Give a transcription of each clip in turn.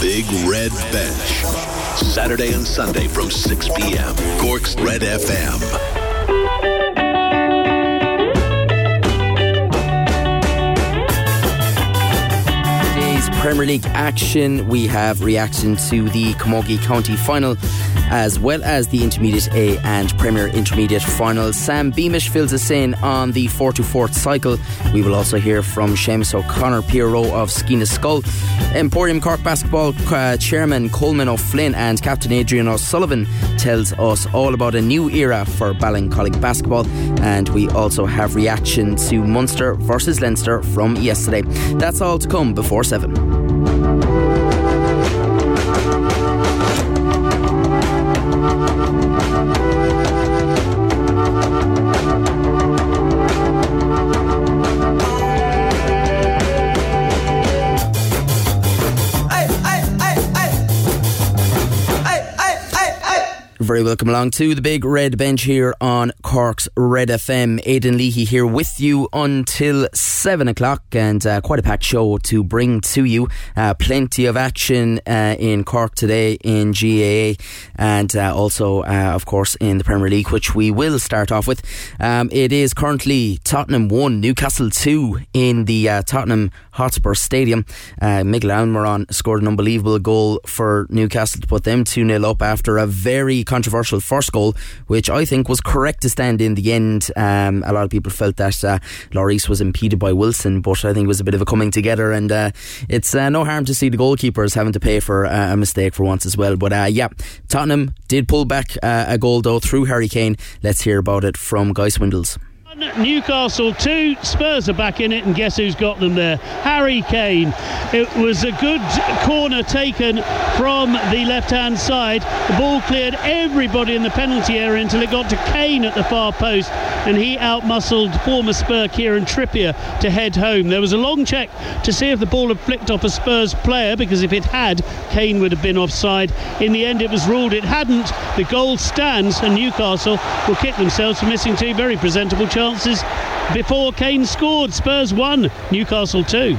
Big Red Bench. Saturday and Sunday from 6 p.m. Cork's Red FM. Today's Premier League action, we have reaction to the Camogie County final, as well as the Intermediate A and Premier Intermediate final. Sam Beamish fills us in on the Fort2Fort cycle. We will also hear from Seamus O'Connor, PRO of Sciath na Scol, Emporium Cork Basketball uh, Chairman Coleman O'Flynn, and Captain Adrian O'Sullivan tells us all about a new era for Ballincollig basketball. And we also have reaction to Munster versus Leinster from yesterday. That's all to come before 7. Very welcome along to the big red bench here on Cork's Red FM. Aidan Leahy here with you until seven o'clock, and uh, quite a packed show to bring to you. Uh, plenty of action uh, in Cork today in GAA, and uh, also, uh, of course, in the Premier League, which we will start off with. Um, it is currently Tottenham one, Newcastle two in the uh, Tottenham Hotspur Stadium. Miguel Almiron scored an unbelievable goal for Newcastle to put them two 0 up after a very controversial first goal, which I think was correct to stand in the end. Um, a lot of people felt that uh, Lloris was impeded by Wilson, but I think it was a bit of a coming together, and uh, it's uh, no harm to see the goalkeepers having to pay for uh, a mistake for once as well. But uh, yeah, Tottenham did pull back uh, a goal though through Harry Kane. Let's hear about it from Guy Swindells. Newcastle 2, Spurs are back in it, and guess who's got them there? Harry Kane. It was a good corner taken from the left hand side. The ball cleared everybody in the penalty area until it got to Kane at the far post, and he outmuscled former Spur Kieran Trippier to head home. There was a long check to see if the ball had flicked off a Spurs player, because if it had, Kane would have been offside. In the end, it was ruled it hadn't. The goal stands, and Newcastle will kick themselves for missing two very presentable chances before Kane scored. Spurs 1, Newcastle 2.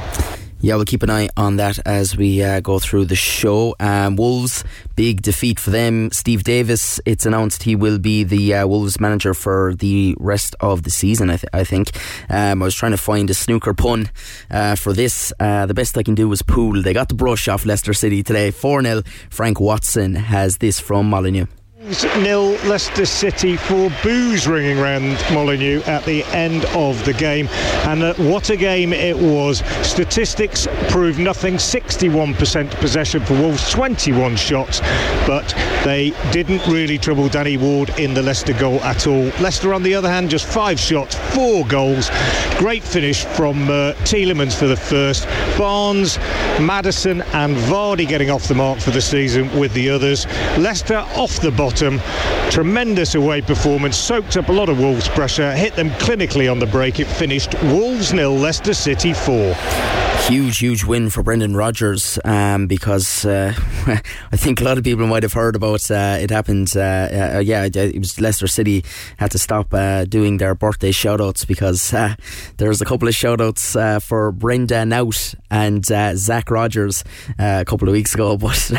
Yeah, we'll keep an eye on that as we uh, go through the show. Um, Wolves, big defeat for them. Steve Davis, it's announced he will be the uh, Wolves manager for the rest of the season, I, th- I think. Um, I was trying to find a snooker pun uh, for this. Uh, the best I can do was pool. They got the brush off Leicester City today. 4 0. Frank Watson has this from Molineux nil Leicester City for boos ringing round Molineux at the end of the game. And uh, what a game it was. Statistics prove nothing. 61% possession for Wolves 21 shots. But they didn't really trouble Danny Ward in the Leicester goal at all. Leicester on the other hand just five shots four goals. Great finish from uh, Tielemans for the first. Barnes Maddison and Vardy getting off the mark for the season with the others. Leicester off the bottom bottom. Tremendous away performance, soaked up a lot of Wolves' pressure, hit them clinically on the break. It finished Wolves nil, Leicester City four huge, huge win for Brendan Rodgers um, because uh, I think a lot of people might have heard about uh, it happened. Uh, uh yeah, it was Leicester City had to stop uh, doing their birthday shout outs because uh, there was a couple of shout outs for Brenda Nout and Zach Rogers a couple of weeks ago. But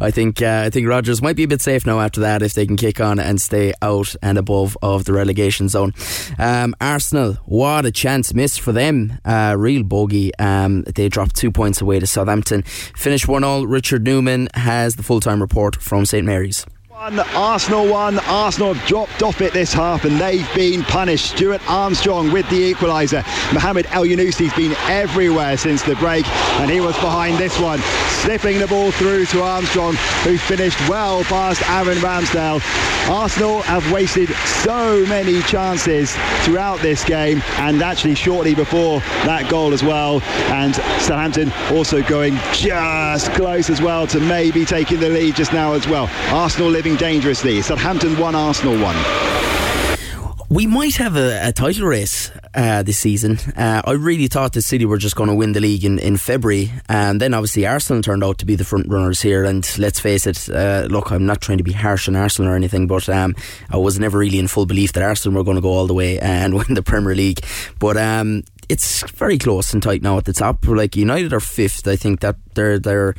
I think I think Rodgers might be a bit safe now after that if they can kick on and stay out and above of the relegation zone. Um, Arsenal, what a chance missed for them. real bogey. Um, um, they dropped two points away to Southampton. Finished 1 all. Richard Newman has the full time report from St Mary's. Arsenal won. Arsenal have dropped off it this half and they've been punished. Stuart Armstrong with the equaliser. Mohamed Elyounoussi has been everywhere since the break and he was behind this one. Slipping the ball through to Armstrong who finished well past Aaron Ramsdale. Arsenal have wasted so many chances throughout this game and actually shortly before that goal as well. And Southampton also going just close as well to maybe taking the lead just now as well. Arsenal living dangerously. Southampton 1, Arsenal 1. We might have a, a title race uh, this season. Uh, I really thought that City were just going to win the league in, in February, and then obviously Arsenal turned out to be the front runners here. And let's face it, uh, look, I'm not trying to be harsh on Arsenal or anything, but um, I was never really in full belief that Arsenal were going to go all the way and win the Premier League. But um, it's very close and tight now at the top. Like United are fifth. I think that they're they're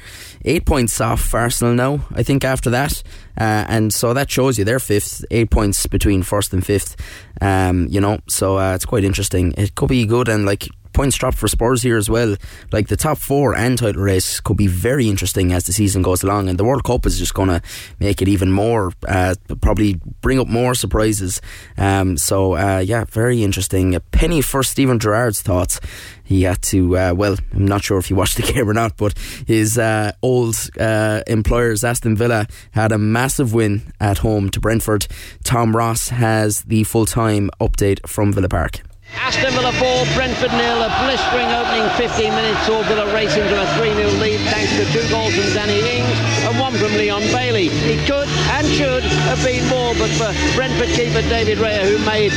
eight points off Arsenal now. I think after that, uh, and so that shows you they're fifth, eight points between first and fifth. Um, you know, so uh, it's quite interesting. It could be good and like points dropped for Spurs here as well. Like the top four and title race could be very interesting as the season goes along, and the World Cup is just going to make it even more. Uh, probably bring up more surprises. Um, so uh, yeah, very interesting. A penny for Steven Gerrard's thoughts. He had to. Uh, well, I'm not sure if he watched the game or not, but his uh, old uh, employers, Aston Villa, had a massive win at home to Brentford. Tom Ross has the full time update from Villa Park. Aston Villa 4, Brentford nil. A blistering opening 15 minutes saw Villa race into a 3 0 lead thanks to two goals from Danny Ings and one from Leon Bailey. He could and should have been more, but for Brentford keeper David Raya, who made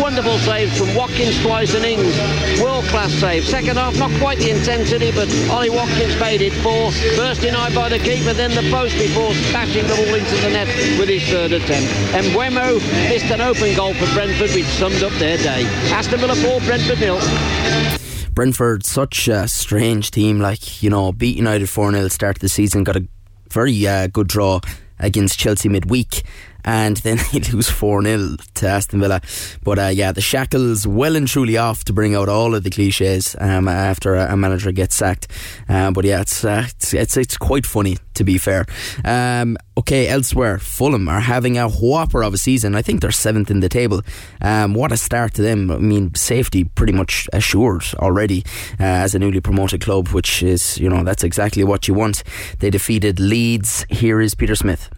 wonderful saves from Watkins twice and Ings, world class save. Second half, not quite the intensity, but Ollie Watkins made it four. First denied by the keeper, then the post before smashing the ball into the net with his third attempt. And Mbeumo missed an open goal for Brentford, which summed up their day. Aston Villa 4, Brentford. Brentford, such a strange team. Like, you know, beat United 4 0 start of the season, got a very uh, good draw against Chelsea midweek and then they lose 4 0 to Aston Villa. But uh, yeah, the shackles well and truly off to bring out all of the cliches um, after a, manager gets sacked. Um, but yeah, it's, uh, it's, it's, it's quite funny to be fair. Um, okay, elsewhere, Fulham are having a whopper of a season. I think they're seventh in the table. Um, what a start to them. I mean, safety pretty much assured already uh, as a newly promoted club, which is, you know, that's exactly what you want. They defeated Leeds. Here is Peter Smith.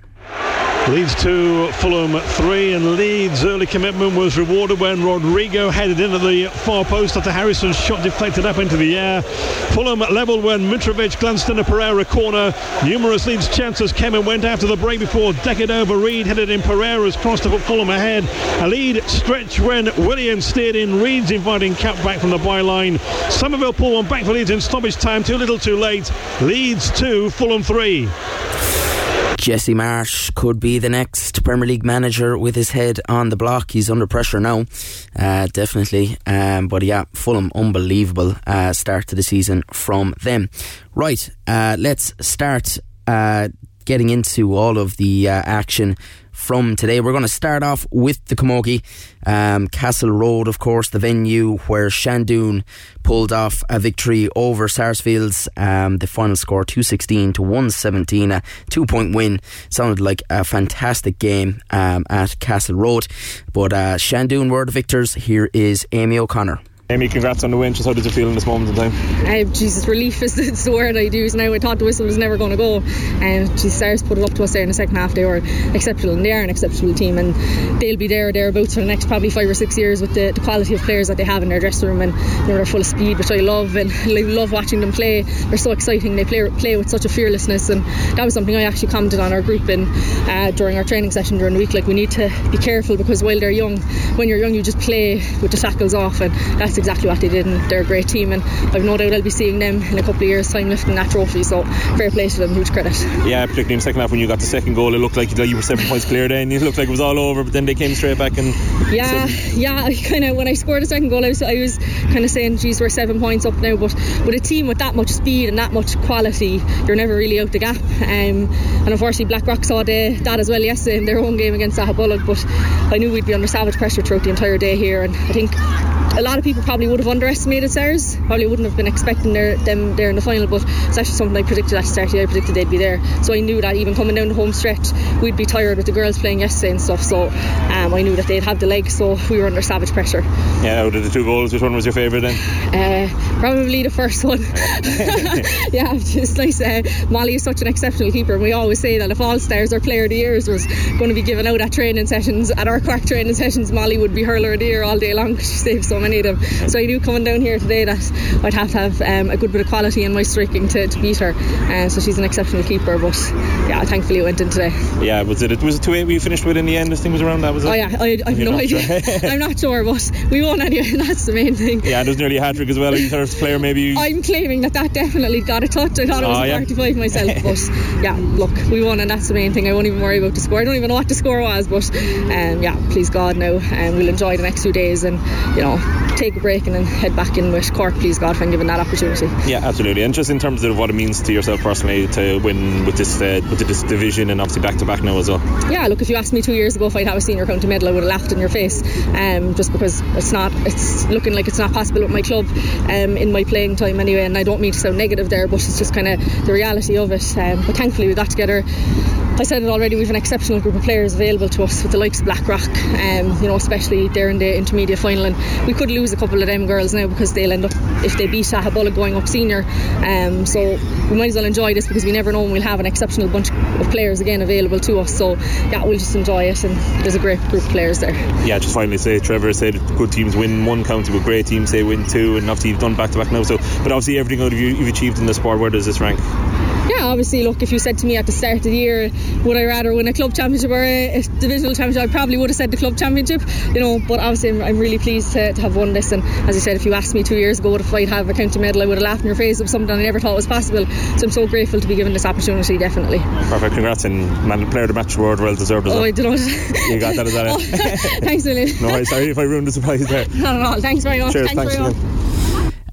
Leeds 2, Fulham 3, and Leeds' early commitment was rewarded when Rodrigo headed into the far post after Harrison's shot deflected up into the air. Fulham levelled when Mitrovic glanced in a Pereira corner. Numerous Leeds chances came and went after the break before Decordova Reid headed in Pereira's cross to put Fulham ahead. A lead stretch when Williams steered in Reid's inviting cap back from the byline. Summerville pulled one back for Leeds in stoppage time, too little too late. Leeds 2, Fulham 3. Jesse Marsch could be the next Premier League manager with his head on the block. He's under pressure now, uh, definitely. Um, but yeah, Fulham, unbelievable uh, start to the season from them. Right, uh, let's start uh, getting into all of the uh, action from today. We're going to start off with the Camogie. Um, Castle Road, of course, the venue where Shandoon pulled off a victory over Sarsfields. Um, the final score 216 to 117, a two point win. Sounded like a fantastic game um, at Castle Road. But uh, Shandoon were the victors. Here is Amy O'Connor. Amy, congrats on the win. Just how did you feel in this moment in time? Uh, Jesus, relief is the, the word I use now. I thought the whistle was never going to go, and um, Stars put it up to us there in the second half. They were exceptional, and they are an exceptional team, and they'll be there thereabouts for the next probably five or six years with the, the quality of players that they have in their dressing room, and you know, they're full of speed, which I love, and I love watching them play. They're so exciting. They play play with such a fearlessness, and that was something I actually commented on our group in uh, during our training session during the week. Like we need to be careful because while they're young, when you're young, you just play with the tackles off, and that's exactly what they did. And they're a great team, and I've no doubt I'll be seeing them in a couple of years' time lifting that trophy. So fair play to them, huge credit. Yeah, particularly in the second half when you got the second goal, it looked like you were seven points clear. Then it looked like it was all over, but then they came straight back and. Yeah, so. yeah. I kind of when I scored the second goal, I was, I was kind of saying, "Geez, we're seven points up now." But with a team with that much speed and that much quality, you're never really out the gap. Um, and unfortunately, Blackrock saw the, that as well yesterday in their own game against Aghabullogue. But I knew we'd be under savage pressure throughout the entire day here, and I think a lot of people probably would have underestimated Stars. Probably wouldn't have been expecting their, them there in the final, but it's actually something I predicted at the start. I predicted they'd be there, so I knew that even coming down the home stretch, we'd be tired with the girls playing yesterday and stuff. So um, I knew that they'd have the legs, so we were under savage pressure. Yeah, out of the two goals, which one was your favourite then? Uh, probably the first one. yeah, just nice. Uh, Molly is such an exceptional keeper, and we always say that if all stars are player of the years was going to be given out at training sessions, at our crack training sessions, Molly would be hurler of the year all day long. She saved so many of them. So I knew coming down here today that I'd have to have um, a good bit of quality in my striking to, to beat her. Uh, so she's an exceptional keeper, but yeah, thankfully it went in today. Yeah, was it was it two eight we finished with in the end? This thing was around that was it? Oh yeah, I, I have no idea. I'm not sure, but we won anyway. That's the main thing. Yeah, there's nearly a hat trick as well. First player maybe. I'm claiming that that definitely got a touch. I thought it was oh, yeah. 45 myself, but yeah, look, we won, and that's the main thing. I won't even worry about the score. I don't even know what the score was, but um, yeah, please God, now, and um, we'll enjoy the next few days, and you know, take a break and then head back in with Cork, please God, when given that opportunity. Yeah, absolutely. And just in terms of what it means to yourself personally to win with this uh, with this division and obviously back to back now as well. Yeah, look, if you asked me two years ago if I'd have a senior county medal, I would have laughed in your face. Um, just because it's not, it's looking like it's not possible with my club um, in my playing time anyway. And I don't mean to sound negative there, but it's just kind of the reality of it. Um, but thankfully we got together I said it already, we've an exceptional group of players available to us with the likes of Blackrock, um, you know, especially there in the intermediate final. And we could lose a couple of them girls now because they'll end up, if they beat Aghabullogue going up senior. Um, so we might as well enjoy this because we never know when we'll have an exceptional bunch of players again available to us. So yeah, we'll just enjoy it. And there's a great group of players there. Yeah, just finally say, Trevor said good teams win one county, but great teams say win two. And obviously you've done back to back now. So, but obviously everything you've achieved in the sport, where does this rank? Yeah, obviously, look, if you said to me at the start of the year, would I rather win a club championship or a, a divisional championship, I probably would have said the club championship, you know. But obviously, I'm, I'm really pleased to, to, have won this. And as I said, if you asked me two years ago if I'd have a county medal, I would have laughed in your face. It was something I never thought was possible. So I'm so grateful to be given this opportunity, definitely. Perfect, congrats, and man, player of the match award, well deserved as well. Oh, I don't you got that as well. oh, thanks, William. No, sorry if I ruined the surprise there. Not at all. Thanks very much. Cheers, thanks, thanks very much.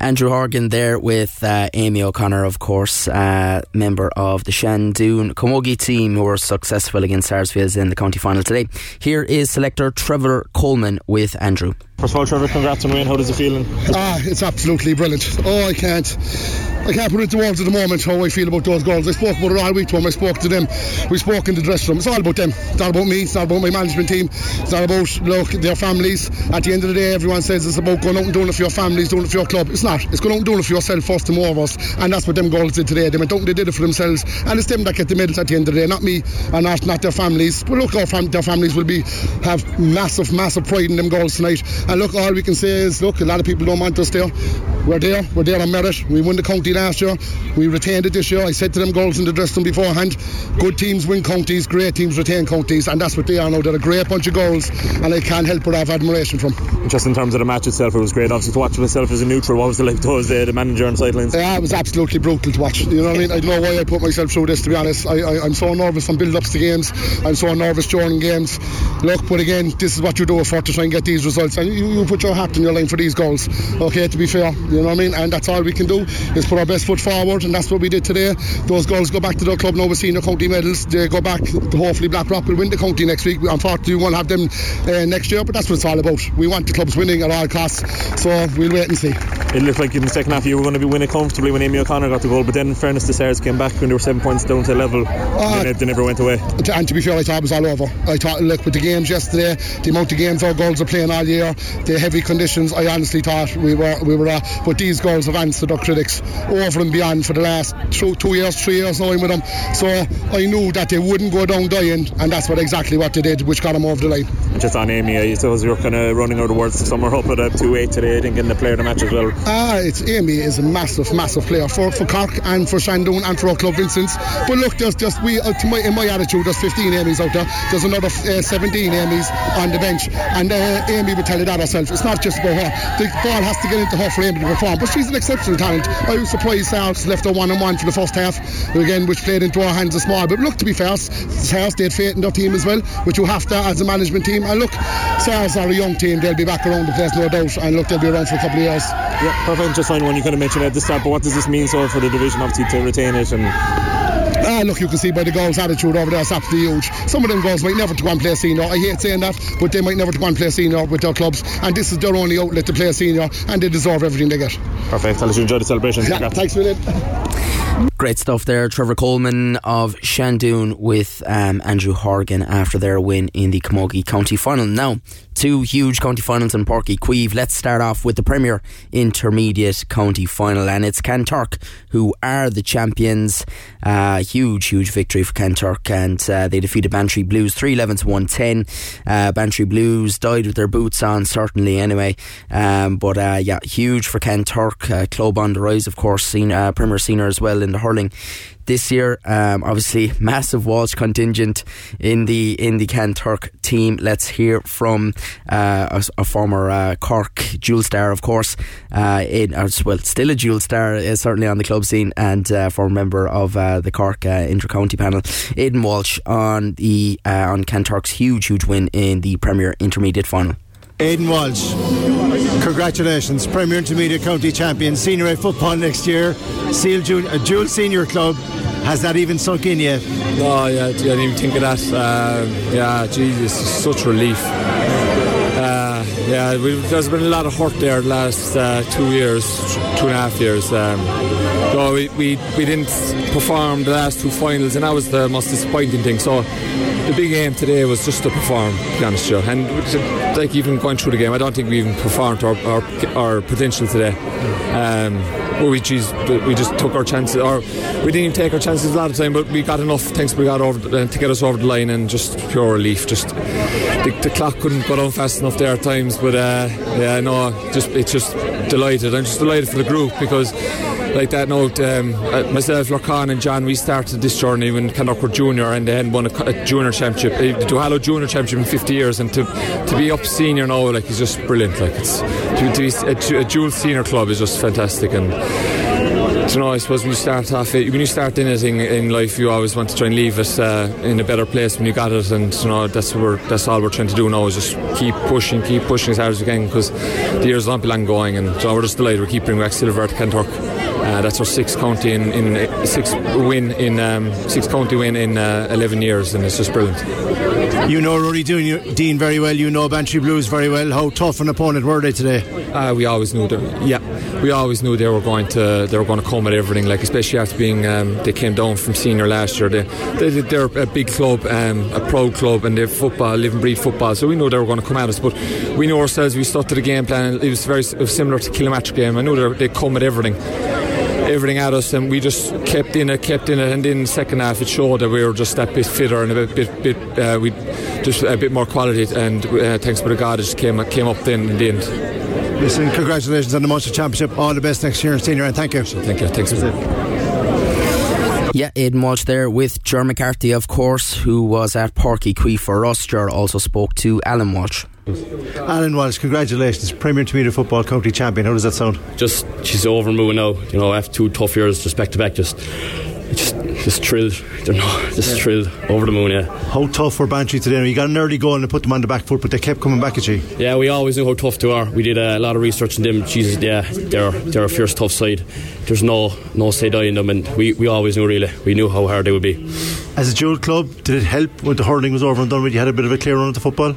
Andrew Horgan there with uh, Amy O'Connor, of course, uh, member of the Shandoon Camogie team who were successful against Sarsfields in the county final today. Here is selector Trevor Coleman with Andrew. First of all, Trevor, congrats on win. How does it feel? Ah, it's absolutely brilliant. Oh, I can't. I can't put into words at the moment how I feel about those girls. I spoke about it all week to them. I spoke to them. We spoke in the dressing room. It's all about them. It's not about me. It's not about my management team. It's not about look their families. At the end of the day, everyone says it's about going out and doing it for your families, doing it for your club. It's not. It's going and doing it for yourself first and foremost. And that's what them girls did today. They went out and they did it for themselves. And it's them that get the medals at the end of the day, not me and not, not their families. But look, our fam- their families will be have massive, massive pride in them girls tonight. And look, all we can say is, look, a lot of people don't want us there. We're there. We're there on merit. We won the county last year. We retained it this year. I said to them girls in the dressing room beforehand, good teams win counties, great teams retain counties, and that's what they are now. They're a great bunch of girls, and I can't help but have admiration from. Just in terms of the match itself, it was great. Obviously, to watch myself as a neutral, what was it like to the, the manager on the sidelines? Yeah, it was absolutely brutal to watch. You know what I mean? I don't know why I put myself through this, to be honest. I, I, I'm so nervous on build ups to games. I'm so nervous during games. Look, but again, this is what you do for to try and get these results, and you, you put your hat in your line for these goals. Okay, to be fair, you know what I mean? And that's all we can do is put our best foot forward, and that's what we did today. Those goals go back to their club now with senior county medals. They go back. Hopefully, Blackrock will win the county next week. Unfortunately, we won't have them uh, next year, but that's what it's all about. We want the clubs winning at all costs, so we'll wait and see. It looked like in the second half you were going to be winning comfortably when Amy O'Connor got the goal, but then, in fairness, the Stars came back when they were seven points down to level. Uh, and they never went away. And to be fair, I thought it was all over. I thought, look, with the games yesterday, the amount of games our girls are playing all year, the heavy conditions, I honestly thought we were we were. Uh, but these girls have answered our critics over and beyond for the last two, two years, three years now I'm with them. So I knew that they wouldn't go down dying, and that's what exactly what they did, which got them over the line. Just on Amy, I suppose you're kind of running out of words. Some are up at a 2 8 today, I think, in the player of the match as well. Ah, it's Amy is a massive, massive player for, for Cork and for Shandoon and for our club Vincent's. But look, there's just we uh, my, in my attitude, there's 15 Amy's out there. There's another uh, 17 Amy's on the bench, and uh, Amy would tell you that herself. It's not just about her. The ball has to get into her for Amy to perform, but she's an exceptional talent. I was surprised South left her one on one for the first half, again, which played into our hands a small. But look, to be fair, South did faith in their team as well, which you have to as a management team. And look, South are a young team; they'll be back around the place, no doubt. And look, they'll be around for a couple of years. Yeah, perfect. Just fine one you kind of mentioned at the start, but what does this mean so for the division, obviously, to retain it and Ah, look, you can see by the goals attitude over there, it's absolutely huge. Some of them goals might never to go and play senior. I hate saying that, but they might never to go and play senior with their clubs. And this is their only outlet to play senior, and they deserve everything they get. Perfect. I'll let you enjoy the celebration. Yeah, thanks, William. Great stuff there. Trevor Coleman of Shandoon with um, Andrew Horgan after their win in the Camogie County Final. Now, two huge county finals in Uí Chaoimh. Let's start off with the Premier Intermediate County Final, and it's Kanturk who are the champions. Uh, huge, huge victory for Kanturk, and uh, they defeated Bantry Blues 311 to 110. Uh, Bantry Blues died with their boots on, certainly, anyway. Um, but uh, yeah, huge for Kanturk. Uh, club on the rise, of course, uh, Premier Senior as well in the hurling this year. Um, obviously, massive Walsh contingent in the in the Kanturk team. Let's hear from uh, a, a, former uh, Cork dual star, of course, uh, in, well, still a dual star, uh, certainly on the club scene, and uh, former member of uh, the Cork inter county panel, Aidan Walsh, on the on Kanturk's huge, huge win in the Premier Intermediate final. Aidan Walsh. Congratulations, Premier Intermediate County Champion, Senior A football next year, Seal Junior, dual senior club. Has that even sunk in yet? No, yeah, I didn't even think of that. Um, yeah, Jesus, such relief. Uh, yeah, there's been a lot of hurt there the last uh, two years, two and a half years. Um, we, we, we didn't perform the last two finals, and that was the most disappointing thing. So the big aim today was just to perform, to be honest you. And like even going through the game, I don't think we even performed our, our, our potential today. Um, we, geez, we just took our chances, or we didn't even take our chances a lot of time, but we got enough. things we got over uh, to get us over the line, and just pure relief. Just the, the clock couldn't go down fast enough there at times, but uh, yeah, no, just it's just delighted. I'm just delighted for the group because like that note, um, uh, myself, Lorcan and John, we started this journey when were junior and then won a, a junior championship, the Duhallow junior championship in 50 years, and to to be up senior now, like, is just brilliant. Like, it's to, to be a, a dual senior club is just fantastic and you know, I suppose when you start off, when you start anything in life, you always want to try and leave it uh, in a better place when you got it, and you know that's what we're, that's all we're trying to do now is just keep pushing, keep pushing as hard as we can because the years won't be long going, and you know, we're just delighted we keep bringing back silver at Kanturk. Uh, that's our sixth county in, in sixth win in um, sixth county win in uh, 11 years, and it's just brilliant. You know Rory Dean very well. You know Bantry Blues very well. How tough an opponent were they today? Uh, we always knew that. Yeah, we always knew they were going to they were going to come at everything. Like especially after being um, they came down from senior last year. They, they they're a big club, um, a pro club, and they're football, live and breathe football. So we knew they were going to come at us. But we knew ourselves. We stuck to the game plan. It was very it was similar to Killamachy game. I knew they'd come at everything everything at us, and we just kept in it, kept in it, and in the second half it showed that we were just that bit fitter and a bit, bit, bit uh, we just a bit more quality, and uh, thanks be to God, it just came came up then in the end. Listen, congratulations on the Munster Championship. All the best next year in senior, and thank you. Thank you. Thanks. Yeah, Aidan Walsh there with Ger McCarthy, of course, who was at Páirc Uí Chaoimh for us. Ger also spoke to Alan Walsh. Alan Walsh, congratulations, Premier Intermediate Football County Champion. How does that sound? Just, she's over moving now. You know, after two tough years, just back to back, just just just thrilled. I don't know, just yeah. thrilled over the moon. Yeah. How tough were Bantry today? You got an early goal and put them on the back foot, but they kept coming back at you. Yeah, we always knew how tough they are. We did a lot of research on them. Jesus, yeah, they're they're a fierce, tough side. There's no no say die in them, and we, we always knew really. We knew how hard they would be. As a dual club, did it help when the hurling was over and done with? You had a bit of a clear run at the football.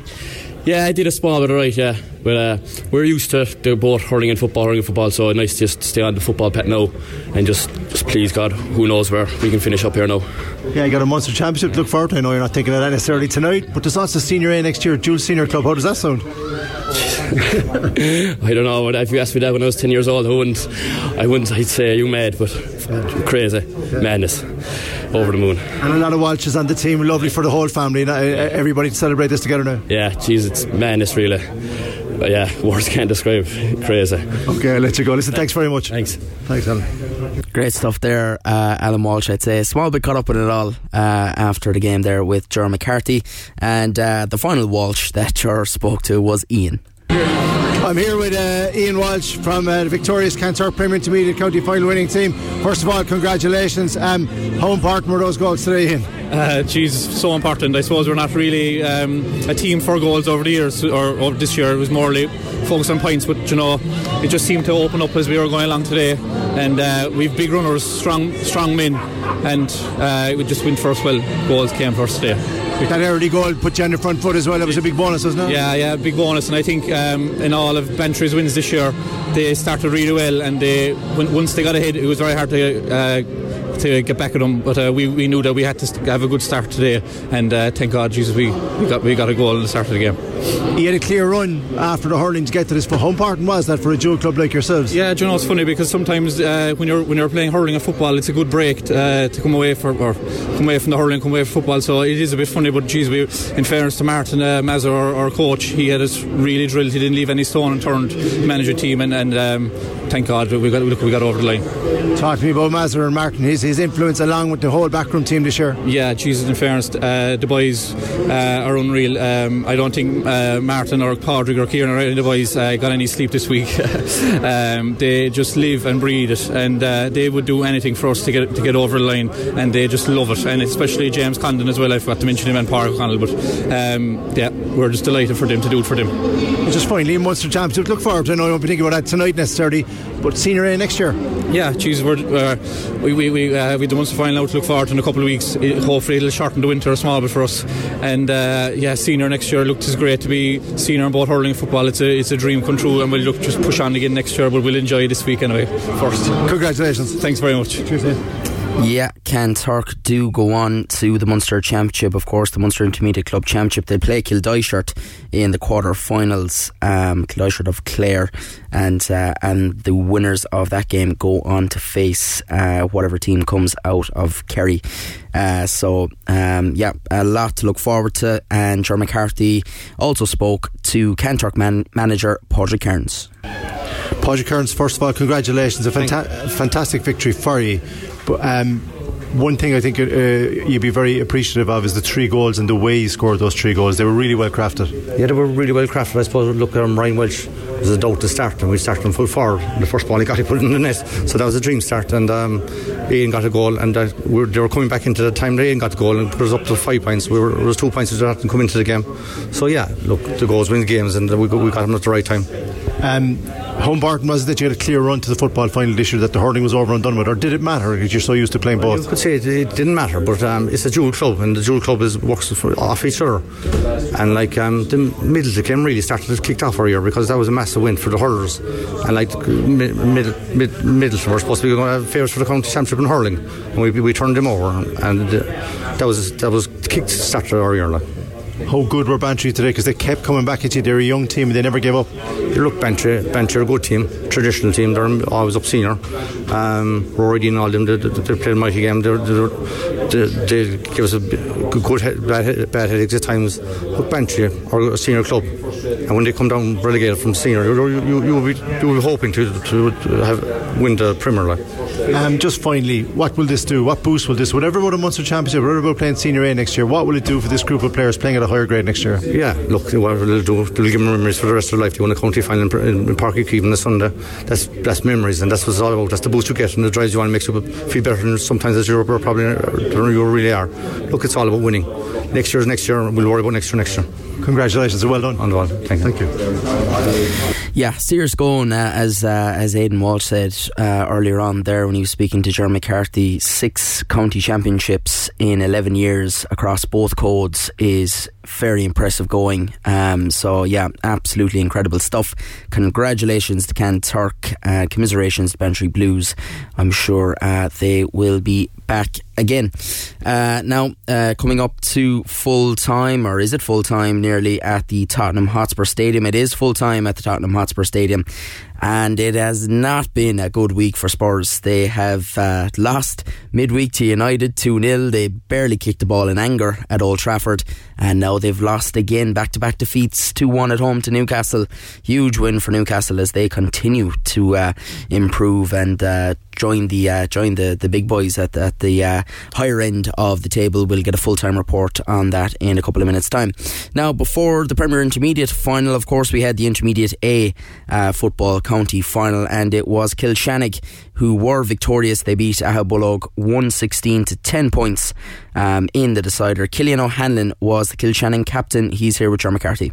Yeah, I did a small bit of right, yeah. But uh, we're used to the both hurling and football, hurling and football, so nice to just stay on the football pet now and just, just please God, who knows where we can finish up here now. Yeah, you got a Munster Championship to look forward to. I know you're not thinking of that necessarily tonight, but there's also Senior A next year, Dual Senior Club. How does that sound? I don't know. If you asked me that when I was 10 years old, I wouldn't, I wouldn't I'd say, you mad, but crazy, madness over the moon. And a lot of Walshes on the team, lovely for the whole family. Everybody to celebrate this together now. Yeah, geez, it's madness really. But yeah, words can't describe. Crazy. Okay, I'll let you go. Listen, thanks very much. Thanks. Thanks, Alan. Great stuff there, uh, Alan Walsh. I'd say small bit caught up with it all uh, after the game there with Ger McCarthy, and uh, the final Walsh that Ger spoke to was Ian. I'm here with uh, Ian Walsh from uh, the victorious Kanturk Premier Intermediate County final winning team. First of all, congratulations. Um, how important were those goals today, Ian? Uh, so important. I suppose we're not really um, a team for goals over the years, or, or this year it was more like focused on points. But you know, it just seemed to open up as we were going along today. And uh, we've big runners, strong, strong men, and uh, we just went first. Well, goals came first today. That early goal put you on the front foot as well. That was a big bonus, wasn't it? Yeah, yeah, big bonus. And I think um, in all of Bantry's wins this year, they started really well. And they, once they got ahead, it was very hard to uh, to get back at them. But uh, we, we knew that we had to have a good start today, and uh, thank God, Jesus, we, we got we got a goal at the start of the game. He had a clear run after the hurling to get to this. But how important was that for a dual club like yourselves? Yeah, you know it's funny because sometimes uh, when you're when you're playing hurling and football, it's a good break to, uh, to come away for or come away from the hurling, come away from football. So it is a bit funny, but geez, we, in fairness to Martin uh, Mazur, our, our, coach, he had us really drilled. He didn't leave any stone unturned Manager team, and, and um, thank God we got look, we got over the line. Talk to me about Mazur and Martin. He's his influence along with the whole backroom team this year? Yeah, Jesus, in fairness, uh, the boys uh, are unreal. Um, I don't think uh, Martin or Padraig or Kieran or any of the boys uh, got any sleep this week. um, they just live and breathe it, and uh, they would do anything for us to get to get over the line, and they just love it. And especially James Condon as well. I forgot to mention him and Park O'Connell, but um, yeah, we're just delighted for them to do it for them. Just finally, Munster Championship. Look forward to. I know I won't be thinking about that tonight necessarily, but senior A next year. Yeah, geez, we're, uh, we we we uh, we the Munster final out to look forward to in a couple of weeks. It, hopefully, it'll shorten the winter a small bit for us. And uh, yeah, senior next year looked as great to be senior in both hurling and football. It's a it's a dream come true, and we'll look just push on again next year. But we'll enjoy this week anyway. First, congratulations. Thanks very much. Cheers. Yeah, Kanturk do go on to the Munster Championship, of course, the Munster Intermediate Club Championship. They play Kildysart in the quarter-finals, um, Kildysart of Clare, and uh, and the winners of that game go on to face uh, whatever team comes out of Kerry. Uh, so, um, yeah, a lot to look forward to. And John McCarthy also spoke to Kanturk man- manager Padraig Kearns. Padraig Kearns, first of all, congratulations. A fanta- fantastic victory for you. But um, one thing I think uh, you'd be very appreciative of is the three goals and the way you scored those three goals. They were really well crafted. Yeah, they were really well crafted. I suppose, look, at um, Ryan Welch was a doubt to start, and we started in full forward. The first ball he got, he put it in the net. So that was a dream start. And um, Ian got a goal, and uh, we were, they were coming back into the time that Ian got the goal and put us up to five points. We were, it was two points that hadn't come into the game. So yeah, look, the goals win the games, and we got, we got them at the right time. Um, Home Barton was it that you had a clear run to the football final this year that the hurling was over and done with, or did it matter because you're so used to playing well, both? You could say it, it didn't matter, but um, it's a dual club, and the dual club is works for, off each other. And like um, the middle of the game really started to kick off our year because that was a massive win for the hurlers. And like mid, mid, mid, middle were supposed to be going to have favourites for the county championship in hurling, and we, we turned them over, and uh, that was that was kicked started our year. Like. How good were Bantry today? Because they kept coming back at you. They're a young team and they never gave up. Look, Bantry, Bantry are a good team, traditional team. They're always up senior. Um, Rory and all them, they, they, they played a mighty game. They're, they're, they, they give us a good, good head, bad, bad headaches at times. Look, Bantry are a senior club. And when they come down relegated from senior, you, you, you, will, be, you will be hoping to, to have, win the Premier League. Um, just finally, what will this do? What boost will this? Whatever about a Munster Championship, whatever about playing Senior A next year, what will it do for this group of players playing at a higher grade next year? Yeah, look, what will it do? It'll give them memories for the rest of their life. They won a county final in, in Páirc Uí Chaoimh on the Sunday. That's that's memories, and that's what it's all about. That's the boost you get, and it drives you on, and makes you feel better than sometimes as you're probably you really are. Look, it's all about winning. Next year is next year, and we'll worry about next year next year. Congratulations, well done. On the one. Thank you. Thank you. Yeah, serious going, uh, as uh, as Aidan Walsh said uh, earlier on there when he was speaking to Jeremy McCarthy. Six county championships in 11 years across both codes is very impressive going. Um, so, yeah, absolutely incredible stuff. Congratulations to Kanturk, uh, commiserations to Bantry Blues. I'm sure uh, they will be back again. Uh, now, uh, coming up to full time, or is it full time nearly at the Tottenham Hotspur Stadium? It is full time at the Tottenham Hotspur Stadium. And it has not been a good week for Spurs. They have uh, lost midweek to United 2 0. They barely kicked the ball in anger at Old Trafford. And now they've lost again, back to back defeats 2 1 at home to Newcastle. Huge win for Newcastle as they continue to uh, improve and uh, join the uh, join the, the big boys at the, at the uh, higher end of the table. We'll get a full time report on that in a couple of minutes' time. Now, before the Premier Intermediate final, of course, we had the Intermediate A uh, football county final, and it was Kilshannig who were victorious. They beat Aghabullogue 116 to 10 points um, in the decider. Killian O'Hanlon was the Kilshannig captain. He's here with John McCarthy.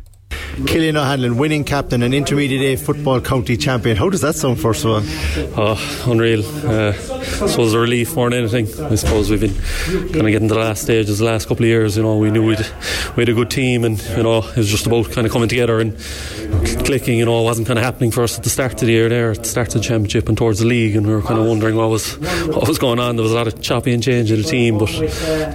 Killian O'Hanlon, winning captain and intermediate A football county champion. How does that sound, first of all? Oh, unreal. Uh, I suppose a relief more than anything. I suppose we've been kind of getting to the last stages the last couple of years. You know, we knew we'd, we had a good team, and you know, it was just about kind of coming together and clicking. You know, it wasn't kind of happening for us at the start of the year there, at the start of the championship and towards the league, and we were kind of wondering what was what was going on. There was a lot of choppy and change in the team, but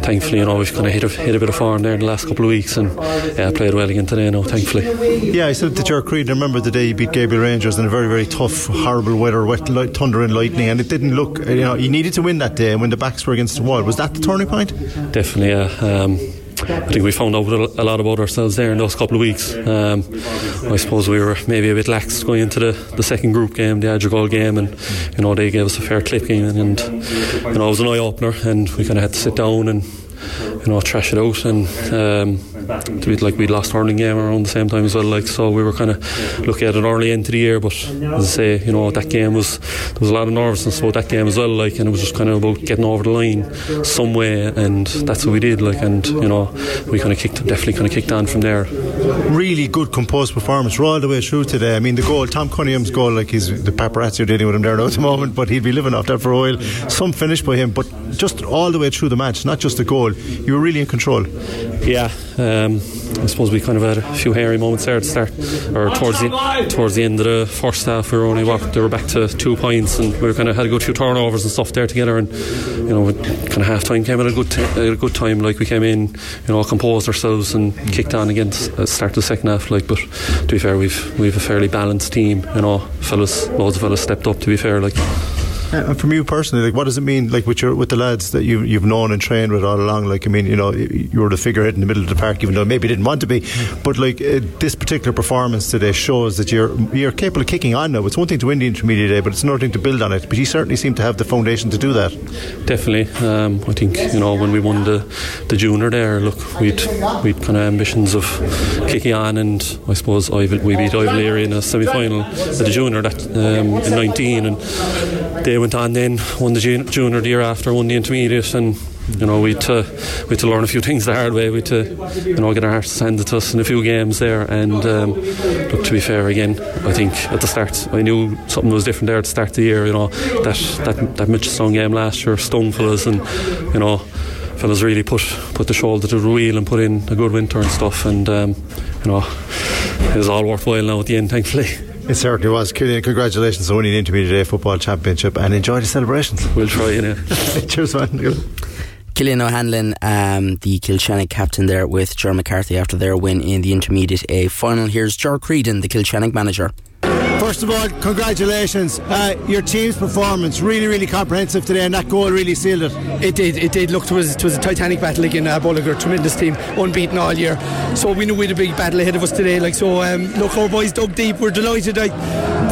thankfully, you know, we've kind of hit a, hit a bit of form there in the last couple of weeks, and yeah, played well again today. Now, thankfully. Yeah, I said to Jerk Creed, I remember the day he beat Gabriel Rangers in a very, very tough, horrible weather, wet, light, thunder and lightning, and it didn't look, you know, he needed to win that day, and when the backs were against the wall. Was that the turning point? Definitely, yeah. Um, I think we found out a lot about ourselves there in those couple of weeks. Um, I suppose we were maybe a bit lax going into the, the second group game, the Adrigole game, and you know they gave us a fair clipping, and, and you know it was an eye opener, and we kind of had to sit down and you know trash it out and. Um, to be like we lost hurling game around the same time as well like so we were kind of looking at an early end to the year but as I say you know that game was there was a lot of nervousness about that game as well like and it was just kind of about getting over the line some way and that's what we did like and you know we kind of kicked definitely kind of kicked on from there. Really good composed performance all the way through today. I mean the goal Tom Cunningham's goal like he's the paparazzi are dealing with him there now at the moment but he'd be living off that for a while. Some finish by him but just all the way through the match not just the goal. You were really in control yeah um, I suppose we kind of had a few hairy moments there at the start, or towards the towards the end of the first half. We were only what they were back to two points, and we kind of had a good few turnovers and stuff there together. And you know, kind of half time came at a good t- at a good time. Like we came in, you know, composed ourselves and kicked on again at start of the second half. Like, but to be fair, we've we've a fairly balanced team. You know, fellas, loads of fellas stepped up. To be fair, like. Uh, and from you personally, like, what does it mean, like, with your with the lads that you you've known and trained with all along? Like, I mean, you know, you were the figurehead in the middle of the park, even though maybe you didn't want to be. But like, uh, this particular performance today shows that you're you're capable of kicking on now. It's one thing to win the intermediate day, but it's another thing to build on it. But you certainly seem to have the foundation to do that. Definitely, um, I think you know when we won the the junior there, look, we'd we'd kind of ambitions of kicking on, and I suppose we beat Leary in a semi final at the junior that um, in 19, and they went on then won the junior the year after, won the intermediate, and you know, we had to we had to learn a few things the hard way. We had to you know get our hearts handed to us in a few games there. And um, look, to be fair, again, I think at the start I knew something was different there at the start of the year. You know that that that Mitchelstown game last year stung and you know fellas really put put the shoulder to the wheel and put in a good winter and stuff. And um, you know it was all worthwhile now at the end, thankfully. It certainly was. Killian, congratulations on winning the Intermediate A Football Championship and enjoy the celebrations. We'll try, you know. Cheers, man. Killian O'Hanlon, um, the Kilshannig captain there with Ger McCarthy after their win in the Intermediate A final. Here's Ger Creedon, the Kilshannig manager. First of all, congratulations. Uh, your team's performance really, really comprehensive today, and that goal really sealed it. It did. It did. Look, it was, it was a titanic battle again. Uh, Bolliger, tremendous team, unbeaten all year. So we knew we had a big battle ahead of us today. Like so, um, look, our boys dug deep. We're delighted. Like,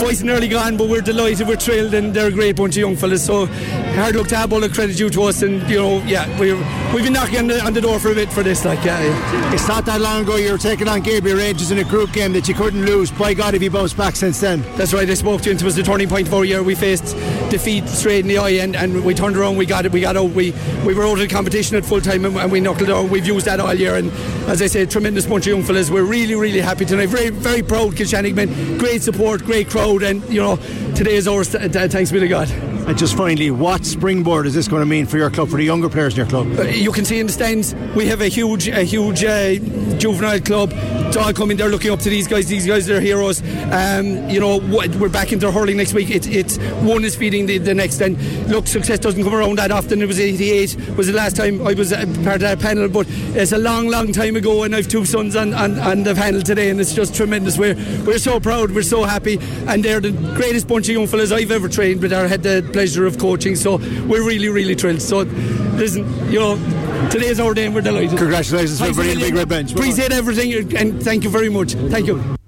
voice nearly gone, but we're delighted. We're thrilled, and they're a great bunch of young fellas. So hard luck to have Bolliger credit due to us, and you know, yeah, we we've been knocking on the, on the, door for a bit for this. Like, yeah, yeah. It's not that long ago you were taking on Gabriel Rangers in a group game that you couldn't lose. By God, have you bounced back since then? That's right. I spoke to you. It was the turning point of our year. We faced defeat straight in the eye, and, and we turned around. We got it. We got out. We we were out of the competition at full time, and, and we knuckled down. We've used that all year, and as I said, tremendous bunch of young fellas. We're really really happy tonight. Very very proud Kilshannigman. Great support, great crowd, and you know today is ours. Thanks be to God. And just finally, what springboard is this going to mean for your club, for the younger players in your club? Uh, you can see in the stands, we have a huge, a huge uh, juvenile club. It's all coming. They're looking up to these guys. These guys are heroes. Um, you know, we're back into hurling next week. It, it's one is feeding the, the next. And look, success doesn't come around that often. It was 88 was the last time I was uh, part of that panel, but it's a long, long time ago. And I've two sons on, on, on the panel today, and it's just tremendous. We're we're so proud. We're so happy, and they're the greatest bunch of young fellas I've ever trained. But I had the pleasure of coaching. So we're really, really thrilled. So listen, you know, today's our day and we're delighted. Congratulations for bringing the big red bench. Appreciate everything and thank you very much. Thank you.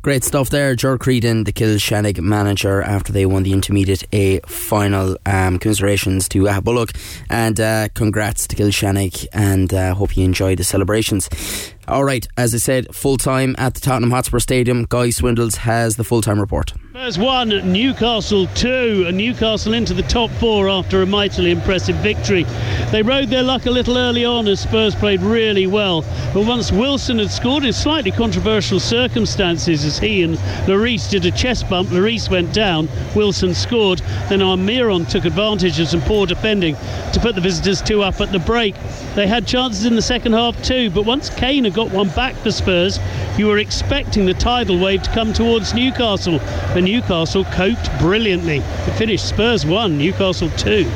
Great stuff there. Ger Creedon, the Kilshannig manager, after they won the Intermediate A final. Um, commiserations to uh, Bullock and uh, congrats to Kilshannig and uh, hope you enjoyed the celebrations. All right, as I said, full time at the Tottenham Hotspur Stadium. Guy Swindells has the full time report. Spurs 1, Newcastle 2, and Newcastle into the top four after a mightily impressive victory. They rode their luck a little early on as Spurs played really well, but once Wilson had scored in slightly controversial circumstances as he and Lloris did a chest bump, Lloris went down, Wilson scored, then Almiron took advantage of some poor defending to put the visitors two up at the break. They had chances in the second half too, but once Kane had got one back for Spurs, you were expecting the tidal wave to come towards Newcastle. But Newcastle coped brilliantly. It finished Spurs 1, Newcastle 2.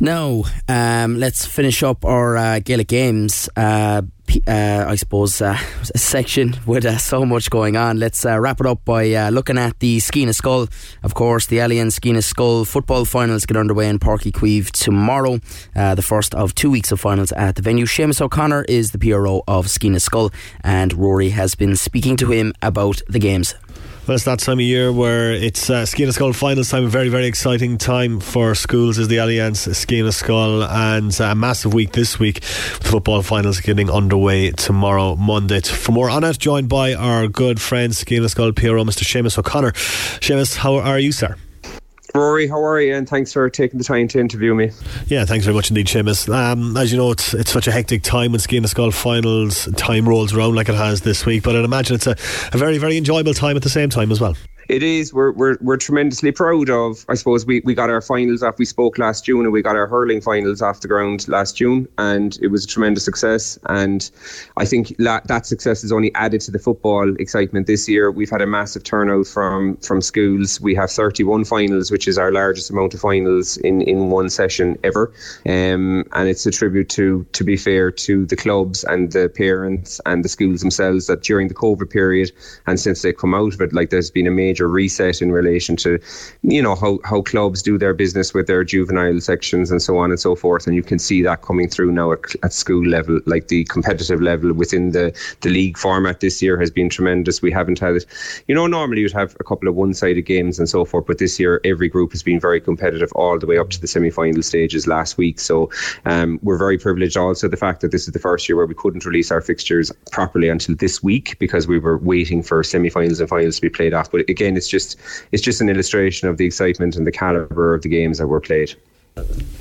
Now, um, let's finish up our uh, Gaelic games. Uh, uh, I suppose, uh, section with uh, so much going on. Let's uh, wrap it up by looking at the Sciath na Scol. Of course, the Allianz Sciath na Scol football finals get underway in Páirc Uí Chaoimh tomorrow, the first of two weeks of finals at the venue. Seamus O'Connor is the PRO of Sciath na Scol, and Rory has been speaking to him about the games. Well, it's that time of year where it's uh, Sciath na Scol finals time, a very, very exciting time for schools is the Allianz Sciath na Scol, and a massive week this week with football finals getting underway tomorrow, Monday. For more on it, joined by our good friend Sciath na Scol PRO, Mr. Seamus O'Connor. Seamus, how are you, sir? Rory, how are you? And thanks for taking the time to interview me. Yeah, thanks very much indeed, Seamus. Um, as you know, it's it's such a hectic time when Sciath na Scol finals time rolls around like it has this week, but I'd imagine it's a, a very, very enjoyable time at the same time as well it is. We're, we're, we're tremendously proud of. I suppose we, we got our finals off. We spoke last June, and we got our hurling finals off the ground last June, and it was a tremendous success. And I think la- that success has only added to the football excitement this year. We've had a massive turnout from from schools. We have 31 finals, which is our largest amount of finals in, in one session ever. Um, and it's a tribute to, to be fair, to the clubs and the parents and the schools themselves that during the COVID period and since they come out of it, like there's been a major major reset in relation to, you know, how, how clubs do their business with their juvenile sections and so on and so forth. And you can see that coming through now at, at school level, like the competitive level within the, the league format this year has been tremendous. We haven't had it, you know, normally you'd have a couple of one sided games and so forth, but this year every group has been very competitive all the way up to the semi final stages last week. So um, we're very privileged also the fact that this is the first year where we couldn't release our fixtures properly until this week because we were waiting for semi finals and finals to be played off. But again, it's just it's just an illustration of the excitement and the caliber of the games that were played.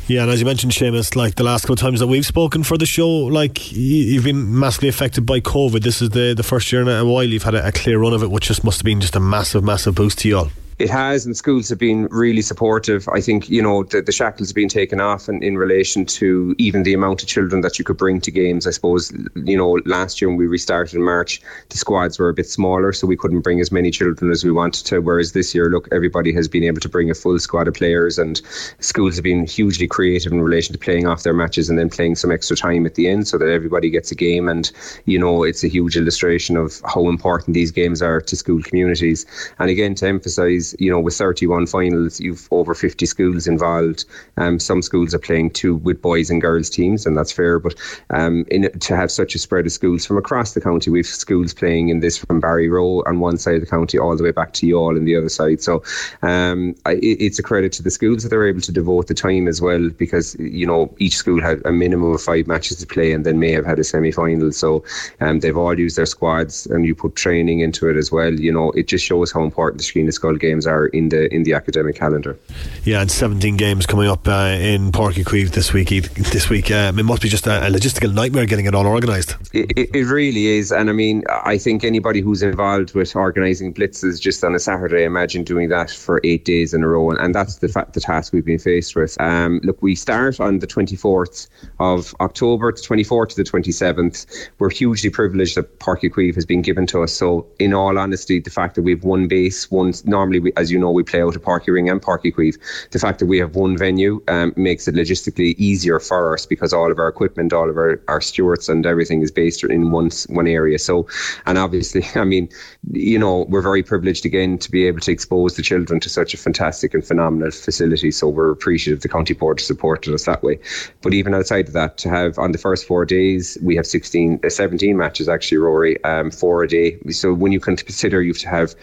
Yeah, and as you mentioned, Seamus, like the last couple of times that we've spoken for the show, like you've been massively affected by COVID. This is the the first year in a while you've had a, a clear run of it, which just must have been just a massive, massive boost to you all it has, and schools have been really supportive. I think you know the, the shackles have been taken off, in, in relation to even the amount of children that you could bring to games. I suppose you know last year when we restarted in March, the squads were a bit smaller, so we couldn't bring as many children as we wanted to. Whereas this year, look, everybody has been able to bring a full squad of players, and schools have been hugely creative in relation to playing off their matches and then playing some extra time at the end, so that everybody gets a game. And you know, it's a huge illustration of how important these games are to school communities. And again, to emphasise you know, with 31 finals, you've over 50 schools involved. Um, some schools are playing two with boys and girls teams, and that's fair. But um, in, to have such a spread of schools from across the county, we've schools playing in this from Barry Row on one side of the county all the way back to Youghal on the other side. So um, it, it's a credit to the schools that they're able to devote the time as well, because you know each school had a minimum of five matches to play, and then may have had a semi-final. So um, they've all used their squads, and you put training into it as well. You know, it just shows how important the Sciath na Scol games are in the in the academic calendar. Yeah, and 17 games coming up uh, in Uí Chaoimh this week. This week, um, it must be just a, a logistical nightmare getting it all organised. It, it, it, really is, and I mean, I think anybody who's involved with organising blitzes just on a Saturday, imagine doing that for eight days in a row, and, and that's the fa- the task we've been faced with. Um, look, we start on the 24th of October, the 24th to the 27th. We're hugely privileged that Uí Chaoimh has been given to us. So, in all honesty, the fact that we've one base, one normally, we, as you know, we play out of Uí Rinn and Uí Chaoimh. The fact that we have one venue um, makes it logistically easier for us because all of our equipment, all of our, our stewards and everything is based in one one area. So, and obviously, I mean, you know, we're very privileged again to be able to expose the children to such a fantastic and phenomenal facility. So we're appreciative the county board supported us that way. But even outside of that, to have on the first four days, we have 16, uh, 17 matches actually, Rory, um, four a day. So when you consider you have to have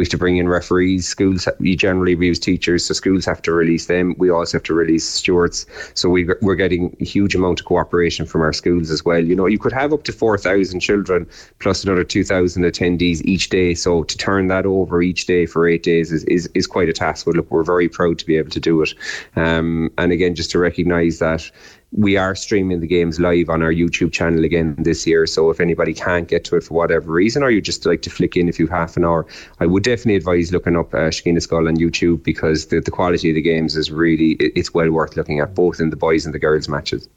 we have to bring in referees. Schools, we generally use teachers, so schools have to release them. We also have to release stewards. So we, we're getting a huge amount of cooperation from our schools as well. You know, you could have up to 4,000 children plus another 2,000 attendees each day. So to turn that over each day for eight days is, is, is quite a task. But look, we're very proud to be able to do it. Um, and again, just to recognise that we are streaming the games live on our YouTube channel again this year. So if anybody can't get to it for whatever reason, or you just like to flick in if you have half an hour, I would definitely advise looking up uh, Sciath na Scol on YouTube because the, the quality of the games is really it's well worth looking at, both in the boys and the girls matches.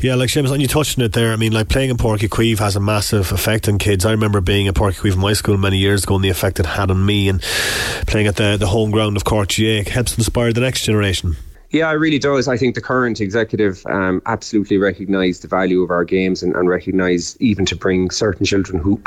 Yeah, like Seamus, and you touched on it there. I mean, like playing in Uí Chaoimh has a massive effect on kids. I remember being at Uí Chaoimh in my school many years ago and the effect it had on me, and playing at the, the home ground of Cork GAA helps inspire the next generation. Yeah, it really does. I think the current executive um, absolutely recognise the value of our games and, and recognise even to bring certain children who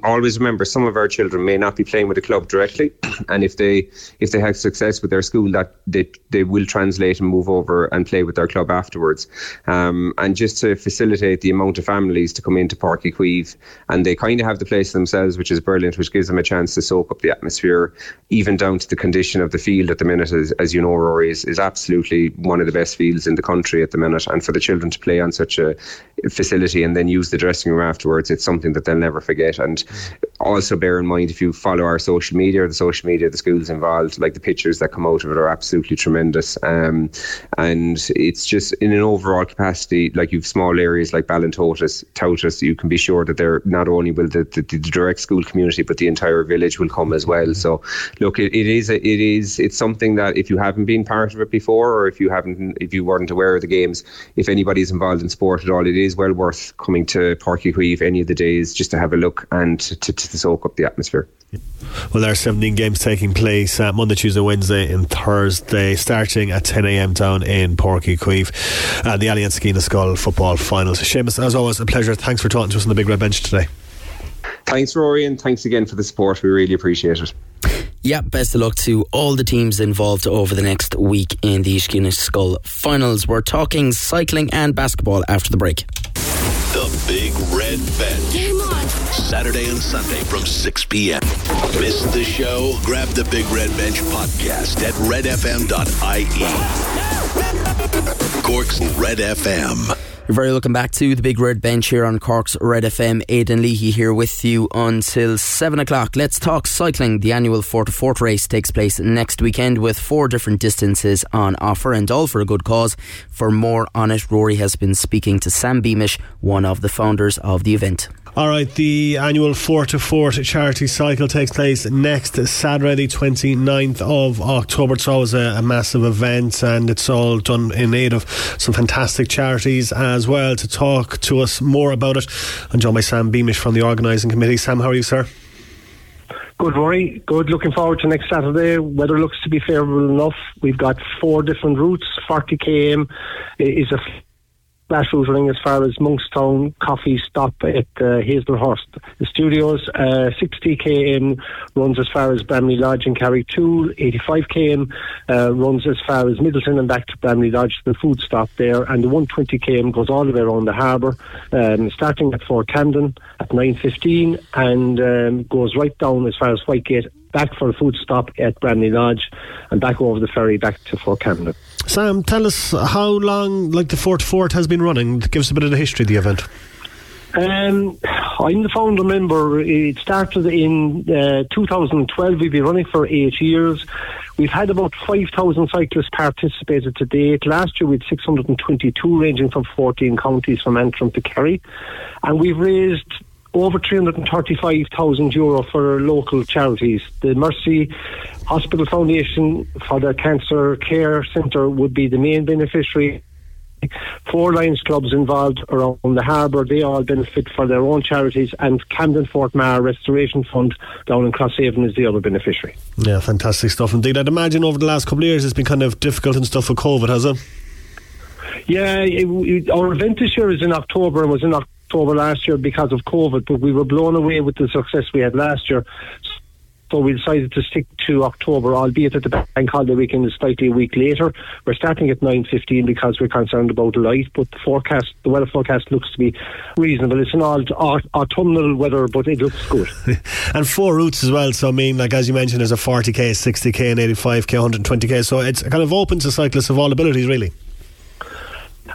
always remember some of our children may not be playing with the club directly, and if they if they have success with their school, that they they will translate and move over and play with their club afterwards. Um, and just to facilitate the amount of families to come into Páirc Uí Chaoimh, and they kind of have the place themselves, which is brilliant, which gives them a chance to soak up the atmosphere, even down to the condition of the field at the minute, as, as you know, Rory is, is absolutely absolutely one of the best fields in the country at the minute. And for the children to play on such a facility and then use the dressing room afterwards, it's something that they'll never forget. And also bear in mind if you follow our social media, or the social media, of the schools involved, like the pictures that come out of it are absolutely tremendous. Um, and it's just in an overall capacity, like you've small areas like Ballintotis, Tautus, you can be sure that they're not only will the, the, the, direct school community, but the entire village will come as well. So look, it, it is a, it is it's something that if you haven't been part of it before or if you haven't, if you weren't aware of the games, if anybody's involved in sport at all, it is well worth coming to Uí Chaoimh any of the days just to have a look and to, to, to soak up the atmosphere. Well, there are 17 games taking place uh, Monday, Tuesday, Wednesday, and Thursday, starting at 10 a.m. down in Páirc Uí Chaoimh. Uh, the Allianz Sciath na Scol football finals. Seamus, as always, a pleasure. Thanks for talking to us on the Big Red Bench today. Thanks, Rory, and thanks again for the support. We really appreciate it. Yeah, best of luck to all the teams involved over the next week in the Guinness Skull finals. We're talking cycling and basketball after the break. The Big Red Bench. Saturday and Sunday from 6 p.m. Miss the show? Grab the Big Red Bench podcast at redfm.ie. Cork's Red FM. You're very welcome back to the Big Red Bench here on Cork's Red FM. Aidan Leahy here with you until 7 o'clock. Let's talk cycling. The annual Fort2Fort race takes place next weekend with four different distances on offer and all for a good cause. For more on it, Rory has been speaking to Sam Beamish, one of the founders of the event. All right, the annual Fort2Fort charity cycle takes place next Saturday, the 29th of October. It's always a, a, massive event and it's all done in aid of some fantastic charities as well. To talk to us more about it, I'm joined by Sam Beamish from the organising committee. Sam, how are you, sir? Good, Rory. Good. Looking forward to next Saturday. Weather looks to be favourable enough. We've got four different routes. 40 km is a Grassroots running as far as Monkstown Coffee Stop at uh, Hazelhurst the Studios. Uh, 60 km runs as far as Bramley Lodge and Carrigtwohill. 85 km uh, runs as far as Midleton and back to Bramley Lodge, the food stop there. And the 120 km goes all the way around the harbour, um, starting at Fort Camden at 9.15 and um, goes right down as far as Whitegate back for a food stop at Bramley Lodge and back over the ferry back to Fort Camden. Sam, tell us how long like the Fort Fort has been running. Give us a bit of the history of the event. Um, I'm the founder member. It started in uh, 2012. We've been running for eight years. We've had about 5,000 cyclists participated to date. Last year we had 622 ranging from 14 counties from Antrim to Kerry. And we've raised over 335,000 euro for local charities. The Mercy Hospital Foundation for the Cancer Care Centre would be the main beneficiary. Four Lions clubs involved around the harbour, they all benefit for their own charities, and Camden Fort Meagher Restoration Fund down in Crosshaven is the other beneficiary. Yeah, fantastic stuff indeed. I'd imagine over the last couple of years it's been kind of difficult and stuff with COVID, has it? Yeah, it, it, our event this year is in October and was in October October last year because of COVID, but we were blown away with the success we had last year. So we decided to stick to October, albeit that the bank holiday weekend is slightly a week later. We're starting at 9.15 because we're concerned about light, but the forecast, the weather forecast looks to be reasonable. It's an all autumnal weather, but it looks good. and four routes as well. So, I mean, like as you mentioned, there's a 40k, 60k, and 85k, 120k. So it's kind of open to cyclists of all abilities, really.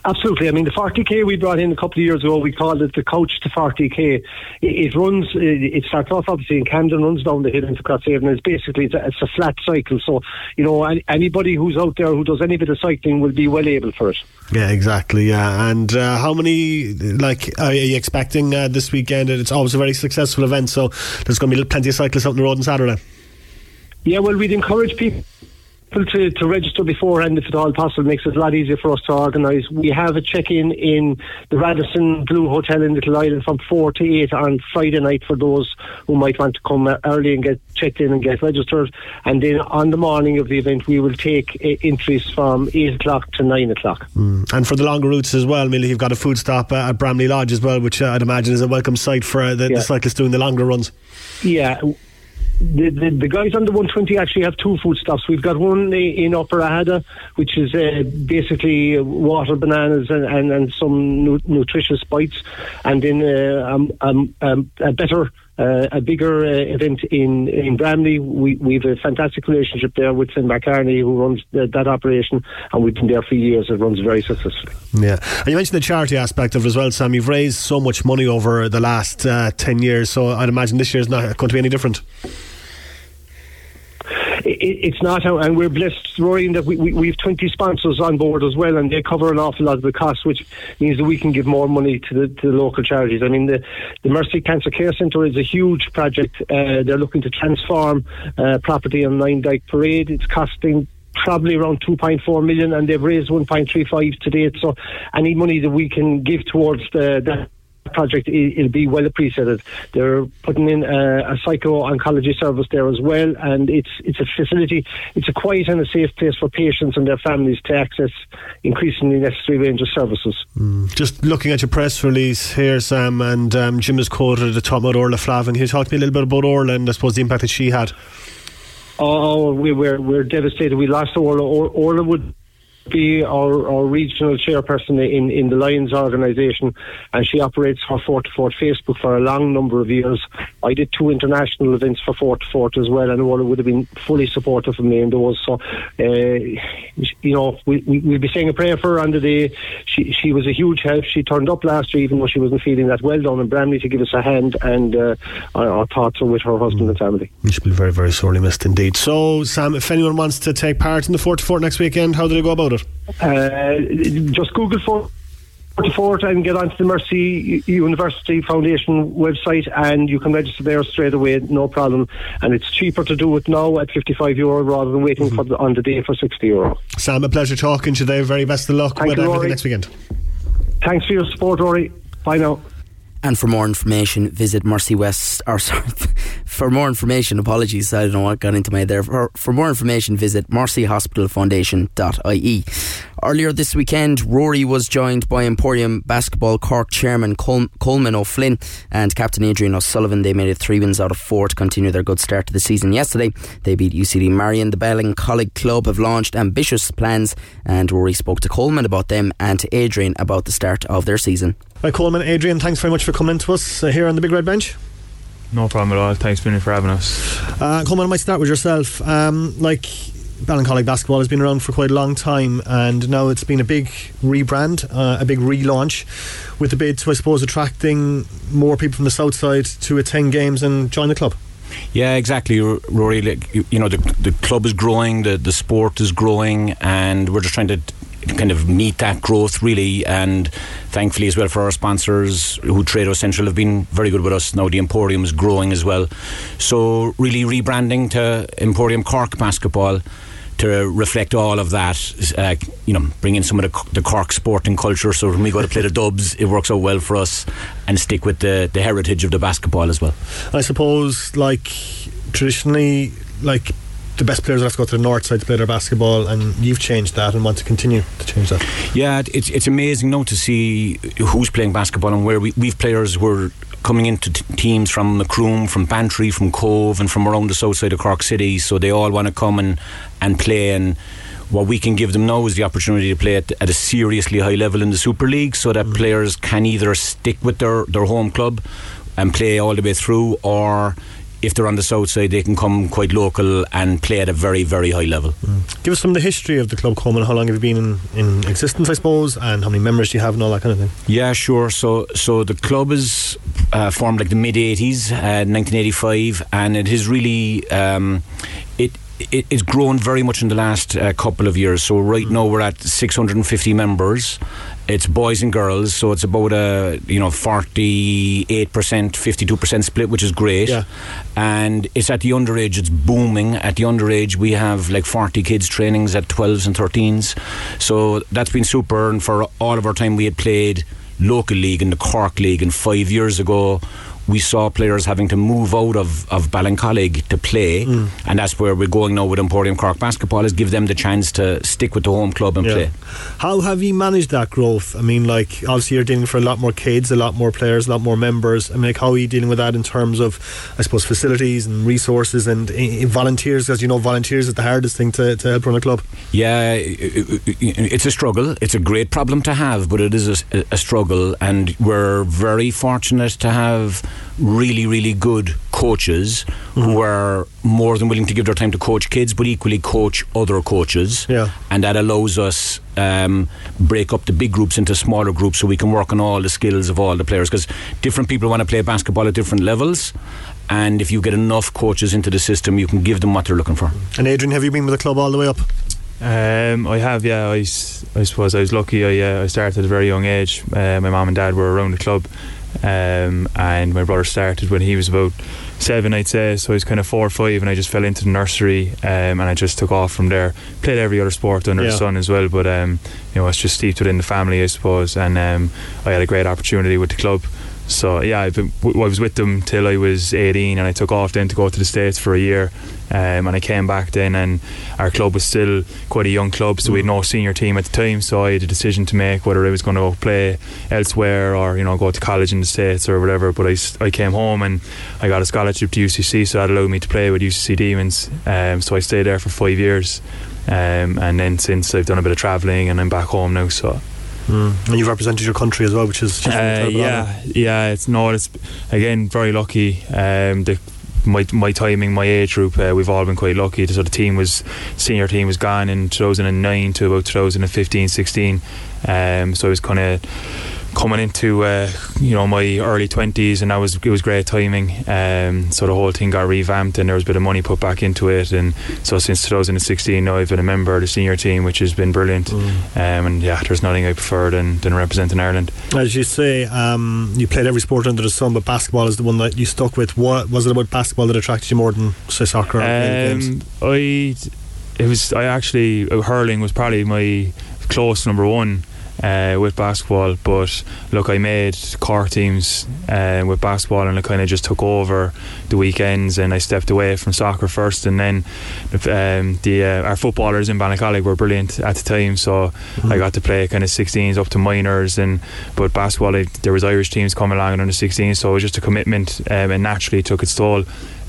Absolutely. I mean, the 40k we brought in a couple of years ago, we called it the coach to 40k. It, it runs, it starts off obviously in Camden, runs down the hill into Crosshaven. It's basically it's a, it's a, flat cycle. So, you know, anybody who's out there who does any bit of cycling will be well able for it. Yeah, exactly. Yeah, and uh, how many like are you expecting uh, this weekend? It's always a very successful event, so there's going to be plenty of cyclists out on the road on Saturday. Yeah, well, we'd encourage people to, to register beforehand if at all possible makes it a lot easier for us to organise. We have a check-in in the Radisson Blu Hotel in Little Island from 4 to 8 on Friday night for those who might want to come early and get checked in and get registered. And then on the morning of the event, we will take uh, entries from 8 o'clock to 9 o'clock. Mm. And for the longer routes as well, Millie, you've got a food stop uh, at Bramley Lodge as well, which uh, I'd imagine is a welcome sight for uh, the, yeah. the cyclists doing the longer runs. Yeah the, the, the, guys on the 120 actually have two food stops. We've got one in Upper Aghada, which is uh, basically water, bananas, and, and, and some nu- nutritious bites, and then uh, um, um, um, a better. Uh, a bigger uh, event in in Bramley. We we have a fantastic relationship there with Finn McCartney, who runs the, that operation, and we've been there for years. It runs very successfully. Yeah, and you mentioned the charity aspect of it as well, Sam. You've raised so much money over the last uh, ten years, so I'd imagine this year is not going to be any different it's not how, and we're blessed, Rory, that we, we, we have 20 sponsors on board as well, and they cover an awful lot of the costs, which means that we can give more money to the, to the local charities. I mean, the, the Mercy Cancer Care Centre is a huge project. Uh, they're looking to transform uh, property on Nine Dyke Parade. It's costing probably around 2.4 million and they've raised 1.35 to date so any money that we can give towards the, the project it'll be well appreciated. They're putting in a, a psycho-oncology service there as well, and it's it's a facility. It's a quiet and a safe place for patients and their families to access increasingly necessary range of services. Mm. Just looking at your press release here, Sam, and um, Jim has quoted the top about Orla Flavin. Can you talk to me a little bit about Orla and I suppose the impact that she had? Oh, we were we're devastated. We lost Orla. Orla would be our, our regional chairperson in, in the Lions organisation, and she operates for Fort2Fort Facebook for a long number of years. I did two international events for Fort2Fort as well, and Orla would have been fully supportive of me in those. So, uh, you know, we, we, we'll be saying a prayer for her on the day. She, she was a huge help. She turned up last year, even though she wasn't feeling that well down in Bramley, to give us a hand, and uh, our, our thoughts are with her husband and family. She'll be very, very sorely missed indeed. So, Sam, if anyone wants to take part in the Fort2Fort next weekend, how do they go about it? Uh, just Google for Fort and get onto the Mercy University Foundation website and you can register there straight away, no problem. And it's cheaper to do it now at 55 euro rather than waiting mm-hmm. for the, on the day for 60 euro. Sam, a pleasure talking to today. Very best of luck Thank with you, everything Rory. next weekend. Thanks for your support, Rory. Bye now. And for more information, visit Mercy West. Or sorry, for more information, apologies, I don't know what got into my there. For, for more information, visit mercyhospitalfoundation.ie. Earlier this weekend, Rory was joined by Emporium Basketball Cork chairman Col- Coleman O'Flynn and captain Adrian O'Sullivan. They made it three wins out of four to continue their good start to the season. Yesterday, they beat UCD Marian. The Ballincollig Club have launched ambitious plans, and Rory spoke to Coleman about them and to Adrian about the start of their season. Hi, Coleman. Adrian, thanks very much for coming to us uh, here on the Big Red Bench. No problem at all. Thanks, Billy, for having us. Uh, Coleman, I might start with yourself. Um, like Ballincollig basketball has been around for quite a long time, and now it's been a big rebrand, uh, a big relaunch, with the bid to, I suppose, attracting more people from the south side to attend games and join the club. Yeah, exactly, Rory. Like, you, know, the the club is growing, the the sport is growing, and we're just trying to kind of meet that growth really and thankfully as well for our sponsors who Trade Central have been very good with us now the Emporium is growing as well so really rebranding to Emporium Cork Basketball to reflect all of that, uh, you know, bring in some of the, the Cork sporting culture. So when we go to play the Dubs, it works out well for us, and stick with the the heritage of the basketball as well. I suppose, like traditionally, like the best players have to go to the north side to play their basketball, and you've changed that and want to continue to change that. Yeah, it's it's amazing now to see who's playing basketball and where we we've players who are coming into t- teams from Macroom, from Bantry, from Cove, and from around the south side of Cork City. So they all want to come and and play and what we can give them now is the opportunity to play at, at a seriously high level in the Super League so that mm. players can either stick with their, their home club and play all the way through or if they're on the south side, they can come quite local and play at a very, very high level. Mm. Give us some of the history of the club, Coleman. How long have you been in, in existence, I suppose, and how many members do you have, and all that kind of thing? Yeah, sure. So, so the club is uh, formed like the mid '80s, uh, 1985, and it is really um, it it, it's grown very much in the last uh, couple of years. So right now we're at 650 members, it's boys and girls, so it's about a you know forty eight percent, fifty two percent split, which is great. Yeah. And it's at the underage; it's booming. At the underage, we have like forty kids trainings at twelves and thirteens, so that's been super. And for all of our time, we had played local league in the Cork League, and five years ago. We saw players having to move out of, of Ballincollig to play, Mm. and that's where we're going now with Emporium Cork Basketball is give them the chance to stick with the home club and Yeah. play. How have you managed that growth? I mean, like, obviously you're dealing for a lot more kids, a lot more players, a lot more members. I mean, like, how are you dealing with that in terms of, I suppose, facilities and resources and uh, volunteers? As you know, volunteers is the hardest thing to, to help run a club. Yeah, it's a struggle. It's a great problem to have, but it is a, a struggle, and we're very fortunate to have really, really good coaches who are more than willing to give their time to coach kids, but equally coach other coaches. Yeah. and that allows us um, break up the big groups into smaller groups so we can work on all the skills of all the players because different people want to play basketball at different levels. And if you get enough coaches into the system, you can give them what they're looking for. And Adrian, have you been with the club all the way up? Um, I have, yeah. I suppose I was lucky. I, uh, I started at a very young age. Uh, my mum and dad were around the club, um, and my brother started when he was about seven, I'd say. So he was kind of four or five, and I just fell into the nursery, um, and I just took off from there. Played every other sport under Yeah. the sun as well, but um, you know, it's just steeped within the family, I suppose. And um, I had a great opportunity with the club. So yeah, I've been, w- I was with them till I was 18, and I took off then to go to the states for a year, um, and I came back then, and our club was still quite a young club, so we had no senior team at the time. So I had a decision to make whether I was going to play elsewhere or you know go to college in the states or whatever. But I, I came home and I got a scholarship to UCC, so that allowed me to play with UCC Demons. Um, so I stayed there for five years, um, and then since I've done a bit of travelling and I'm back home now. So Mm. And you've represented your country as well, which is uh, yeah, yeah. It's no, it's again very lucky. Um, the my my timing, my age group, uh, we've all been quite lucky. So the team was senior team was gone in 2009 to about 2015, 16. Um, so I was kind of coming into uh, you know my early 20s and that was it was great timing. Um, so the whole thing got revamped and there was a bit of money put back into it. And so since 2016 now I've been a member of the senior team which has been brilliant. Um, and yeah there's nothing I prefer than, than representing Ireland. As you say, um, you played every sport under the sun, but basketball is the one that you stuck with. What was it about basketball that attracted you more than say soccer or playing games? Um, I it was I actually uh, hurling was probably my close number one uh, with basketball. But look, I made core teams uh, with basketball, and I kind of just took over the weekends, and I stepped away from soccer first, and then um, the uh, our footballers in Ballincollig were brilliant at the time, so I got to play kind of 16s up to minors, and but basketball I, there was Irish teams coming along and under 16s, so it was just a commitment, um, and naturally took its toll.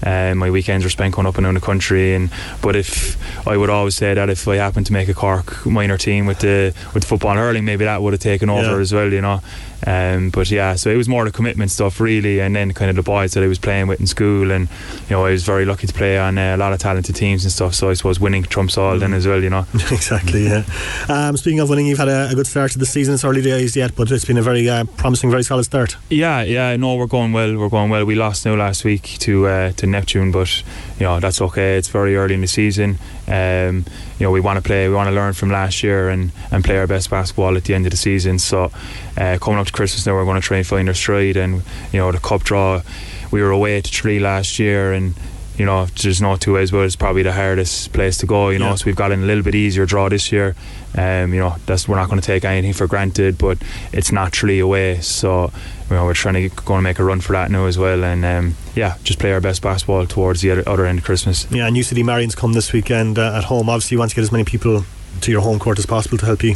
Um, my weekends were spent going up and down the country, and but if I would always say that if I happened to make a Cork minor team with the with football and hurling, maybe that would have taken over Yeah. as well, you know. Um, but yeah, so it was more the commitment stuff really, and then kind of the boys that I was playing with in school, and you know I was very lucky to play on uh, a lot of talented teams and stuff. So I suppose winning trumps all then as well, you know. exactly, yeah. Um, speaking of winning, you've had a, a good start to the season. It's early days yet, but it's been a very uh, promising, very solid start. Yeah, yeah, no, we're going well. We're going well. We lost now last week to uh, to Neptune, but you know that's okay. It's very early in the season. Um, you know we want to play. We want to learn from last year and, and play our best basketball at the end of the season. So uh, coming up to Christmas now, we're going to try and find our stride. And you know the cup draw, we were away to Tralee last year, and you know there's no two ways. But it's probably the hardest place to go. You know, Yeah. so we've got a little bit easier draw this year. Um, you know, that's we're not going to take anything for granted, but it's naturally away. So you know, we're trying to going to make a run for that now as well, and um, yeah, just play our best basketball towards the other, other end of Christmas. Yeah, and UCD Marian's come this weekend uh, at home. Obviously, you want to get as many people to your home court as possible to help you.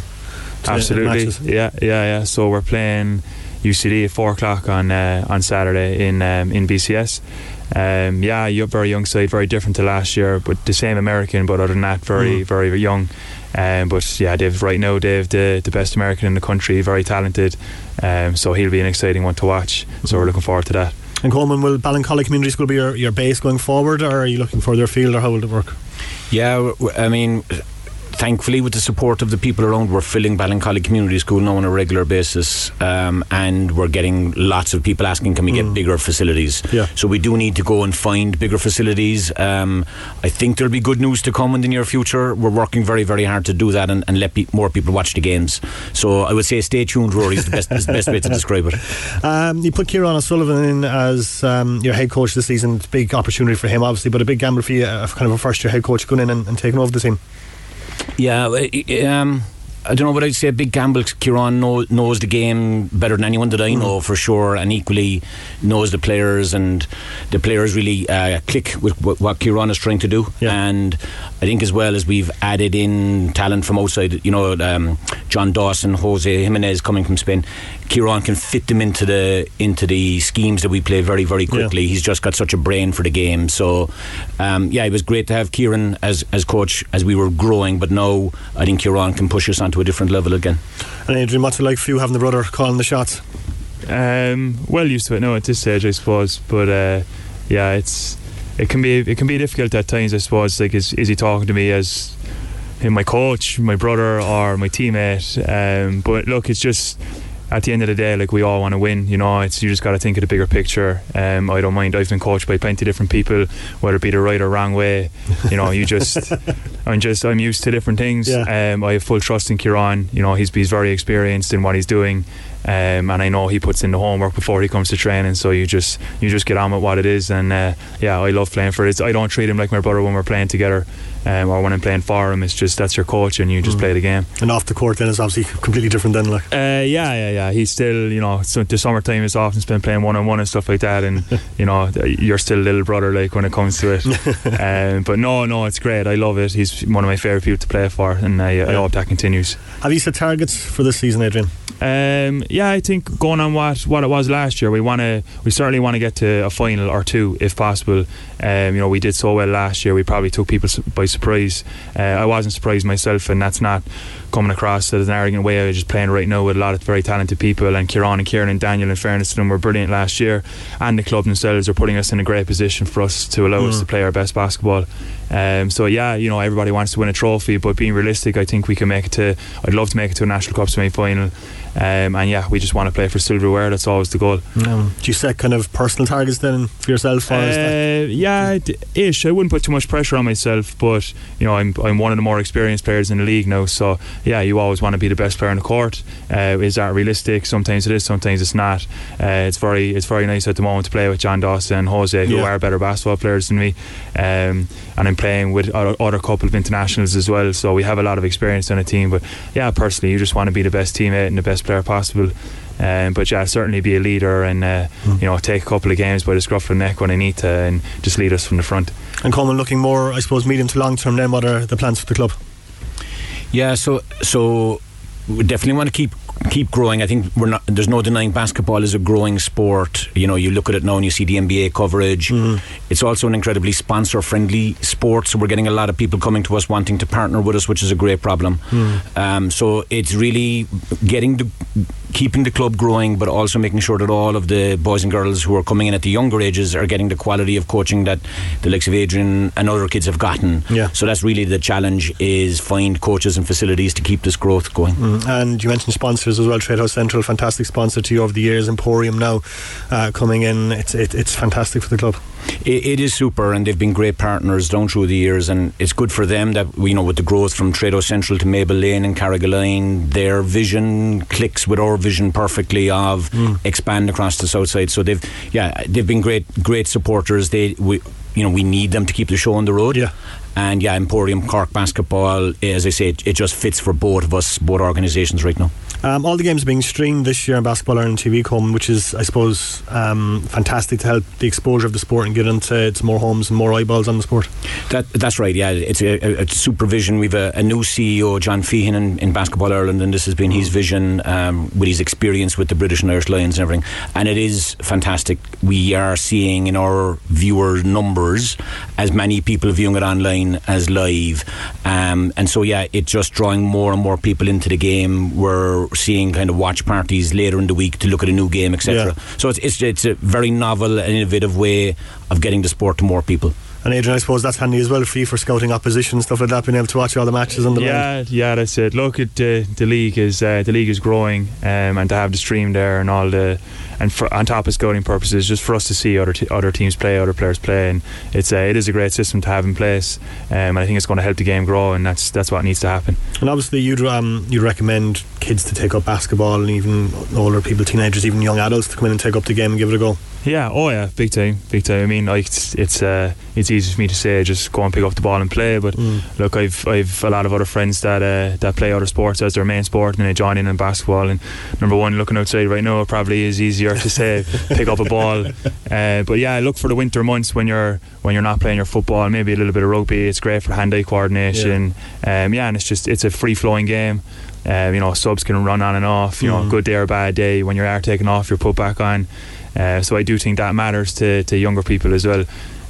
to Absolutely, yeah, yeah, yeah. So we're playing UCD at four o'clock on uh, on Saturday in um, in BCS. Um, yeah, you're very young side, very different to last year, but the same American. But other than that, very Mm. very young. Um, but yeah, Dave, right now, Dave, the the best American in the country, very talented. Um, so he'll be an exciting one to watch. So we're looking forward to that. And Coleman, will Ballincollig Community School be your, your base going forward, or are you looking further afield, or how will it work? Yeah, I mean, thankfully, with the support of the people around, we're filling Ballincollig Community School now on a regular basis, um, and we're getting lots of people asking, "Can we get bigger facilities?" Yeah. So we do need to go and find bigger facilities. Um, I think there'll be good news to come in the near future. We're working very, very hard to do that and, and let pe- more people watch the games. So I would say, stay tuned. Rory is the best, is the best way to describe it. Um, you put Kieran O'Sullivan in as um, your head coach this season. It's a big opportunity for him, obviously, but a big gamble for you, uh, kind of a first year head coach going in and, and taking over the team. Yeah, uh, um, I don't know what I'd say. Big gamble. Kieran know, knows the game better than anyone that I know for sure, and equally knows the players, and the players really uh, click with what, what Kieran is trying to do. And I think as well as we've added in talent from outside, you know, um, John Dawson, Jose Jimenez coming from Spain. Kieran can fit them into the into the schemes that we play very very quickly. He's just got such a brain for the game. So um, yeah, it was great to have Kieran as as coach as we were growing. But now I think Kieran can push us onto a different level again. And Adrian, what's it like for you having the brother calling the shots? Um, well used to it now at this stage, I suppose. But uh, yeah, it's it can be it can be difficult at times. I suppose. Like, is is he talking to me as him, my coach, my brother, or my teammate? Um, but look, it's just at the end of the day, like we all want to win. You know, it's you just got to think of the bigger picture. Um, I don't mind. I've been coached by plenty of different people, whether it be the right or wrong way. You know, you just I'm just I'm used to different things. Um, I have full trust in Kieran. You know, he's he's very experienced in what he's doing. Um, and I know he puts in the homework before he comes to training. So you just you just get on with what it is, and uh, yeah, I love playing for it. I don't treat him like my brother when we're playing together, um, or when I'm playing for him. It's just that's your coach, and you just play the game. And off the court, then it's obviously completely different. Then, like, Uh, yeah, yeah, yeah. He's still, you know, so the summertime is often spent playing one on one and stuff like that, and you know, you're still little brother like when it comes to it. um, but no, no, it's great. I love it. He's one of my favorite people to play for, and I, I hope that continues. have you set targets for this season, Adrian? Um, yeah, I think going on what, what it was last year, we want to we certainly want to get to a final or two if possible. Um, you know, we did so well last year. We probably took people by surprise. Uh, I wasn't surprised myself, and that's not coming across as an arrogant way. I was just playing right now with a lot of very talented people, and Kieran and Kieran and Daniel, in fairness to them, were brilliant last year, and the club themselves are putting us in a great position for us to allow us Mm. to play our best basketball. Um, so yeah, you know, everybody wants to win a trophy, but being realistic, I think we can make it to. I'd love to make it to a national cup semi final. Um, and yeah, we just want to play for silverware. That's always the goal. Um, do you set kind of personal targets then for yourself? Or is that- Uh, yeah, ish. I wouldn't put too much pressure on myself, but you know, I'm I'm one of the more experienced players in the league now. So yeah, you always want to be the best player on the court. Uh, is that realistic? Sometimes it is, sometimes it's not. Uh, it's very it's very nice at the moment to play with John Dawson and Jose, who Yeah. are better basketball players than me. Um, and I'm playing with other, other couple of internationals as well, so we have a lot of experience on a team. But yeah, personally, you just want to be the best teammate and the best player possible. Um, but yeah, certainly be a leader and uh, you know take a couple of games by the scruff of the neck when I need to, and just lead us from the front. and Coleman looking more, I suppose, medium to long term. Then, what are the plans for the club? Yeah, so so we definitely want to keep keep growing. I think we're not. There's no denying basketball is a growing sport. You know, you look at it now and you see the NBA coverage. It's also an incredibly sponsor friendly sport. So we're getting a lot of people coming to us wanting to partner with us, which is a great problem. Um, so it's really getting the keeping the club growing, but also making sure that all of the boys and girls who are coming in at the younger ages are getting the quality of coaching that the likes of Adrian and other kids have gotten. Yeah. So that's really the challenge: is find coaches and facilities to keep this growth going. Mm, And you mentioned sponsors as well. Trade House Central, fantastic sponsor to you over the years. Emporium now uh, coming in. It's it, it's fantastic for the club. It, it is super, and they've been great partners down through the years, and it's good for them that you know with the growth from Trade Central to Maple Lane and Carrigaline, their vision clicks with our vision perfectly of expand across the south side. So they've yeah they've been great great supporters. They we you know we need them to keep the show on the road. Yeah. And yeah, Emporium Cork basketball, as I say, it, it just fits for both of us, both organisations right now. Um, all the games are being streamed this year on Basketball Ireland TV, Coleman, which is, I suppose, um, fantastic to help the exposure of the sport and get into to more homes and more eyeballs on the sport. That that's right. Yeah, it's a, a, a supervision. We've a, a new CEO, John Feehan, in, in Basketball Ireland, and this has been his vision um, with his experience with the British and Irish Lions and everything. And it is fantastic. We are seeing in our viewer numbers as many people viewing it online as live, um, and so yeah, it's just drawing more and more people into the game. We're seeing kind of watch parties later in the week to look at a new game, etc. Yeah. So it's, it's it's a very novel and innovative way of getting the sport to more people. And Adrian, I suppose that's handy as well for you for scouting opposition stuff like that, being able to watch all the matches on the yeah, line. yeah, that's it. Look at the the league is uh, the league is growing, um, and to have the stream there and all the and for, on top of scouting purposes, just for us to see other t- other teams play, other players play, and it's uh, it is a great system to have in place, um, and I think it's going to help the game grow, and that's that's what needs to happen. And obviously, you'd um, you'd recommend kids to take up basketball, and even older people, teenagers, even young adults, to come in and take up the game and give it a go. Yeah, oh yeah, big time, big time. I mean, like it's it's, uh, it's easy for me to say, just go and pick up the ball and play. But Mm. look, I've I've a lot of other friends that uh, that play other sports as their main sport, and they join in in basketball. And number one, looking outside right now, it probably is easier to say pick up a ball. Uh, but yeah, look for the winter months when you're when you're not playing your football, maybe a little bit of rugby. It's great for hand-eye coordination. Yeah, um, yeah and it's just it's a free-flowing game. Um, you know, subs can run on and off. You know, Mm. good day or bad day. When you are air taken off, you're put back on. Uh, so I do think that matters to, to younger people as well.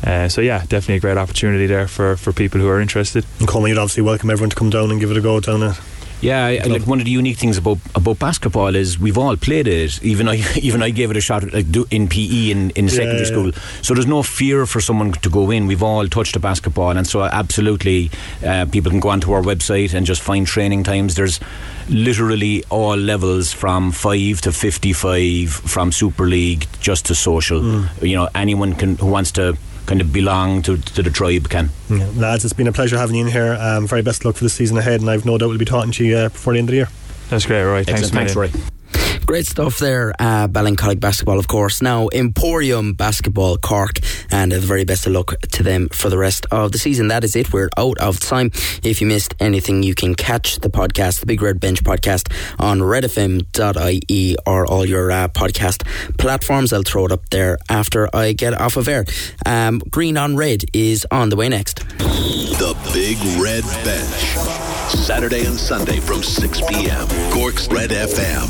Uh, so yeah, definitely a great opportunity there for, for people who are interested. And Coleman, you'd obviously welcome everyone to come down and give it a go down there. Yeah, I, like one of the unique things about about basketball is we've all played it. Even I, even I gave it a shot like do, in PE in, in Yeah, secondary yeah. school. So there's no fear for someone to go in. We've all touched a basketball, and so absolutely, uh, people can go onto our website and just find training times. There's literally all levels from five to fifty-five, from Super League just to social. Mm. You know, anyone can who wants to kind of belong to, to the tribe Ken. Yeah. Lads, it's been a pleasure having you in here. Um, very best luck for the season ahead, and I've no doubt we'll be talking to you uh, before the end of the year. That's great, right? Thanks, Excellent. Thanks, a million. Roy. Great stuff there, uh, Ballincollig basketball, of course. Now, Emporium Basketball Cork, and the very best of luck to them for the rest of the season. That is it. We're out of time. If you missed anything, you can catch the podcast, the Big Red Bench podcast, on redfm.ie or all your uh, podcast platforms. I'll throw it up there after I get off of air. Um, Green on Red is on the way next. The Big Red Bench. Saturday and Sunday from 6 p.m. Cork's Red FM.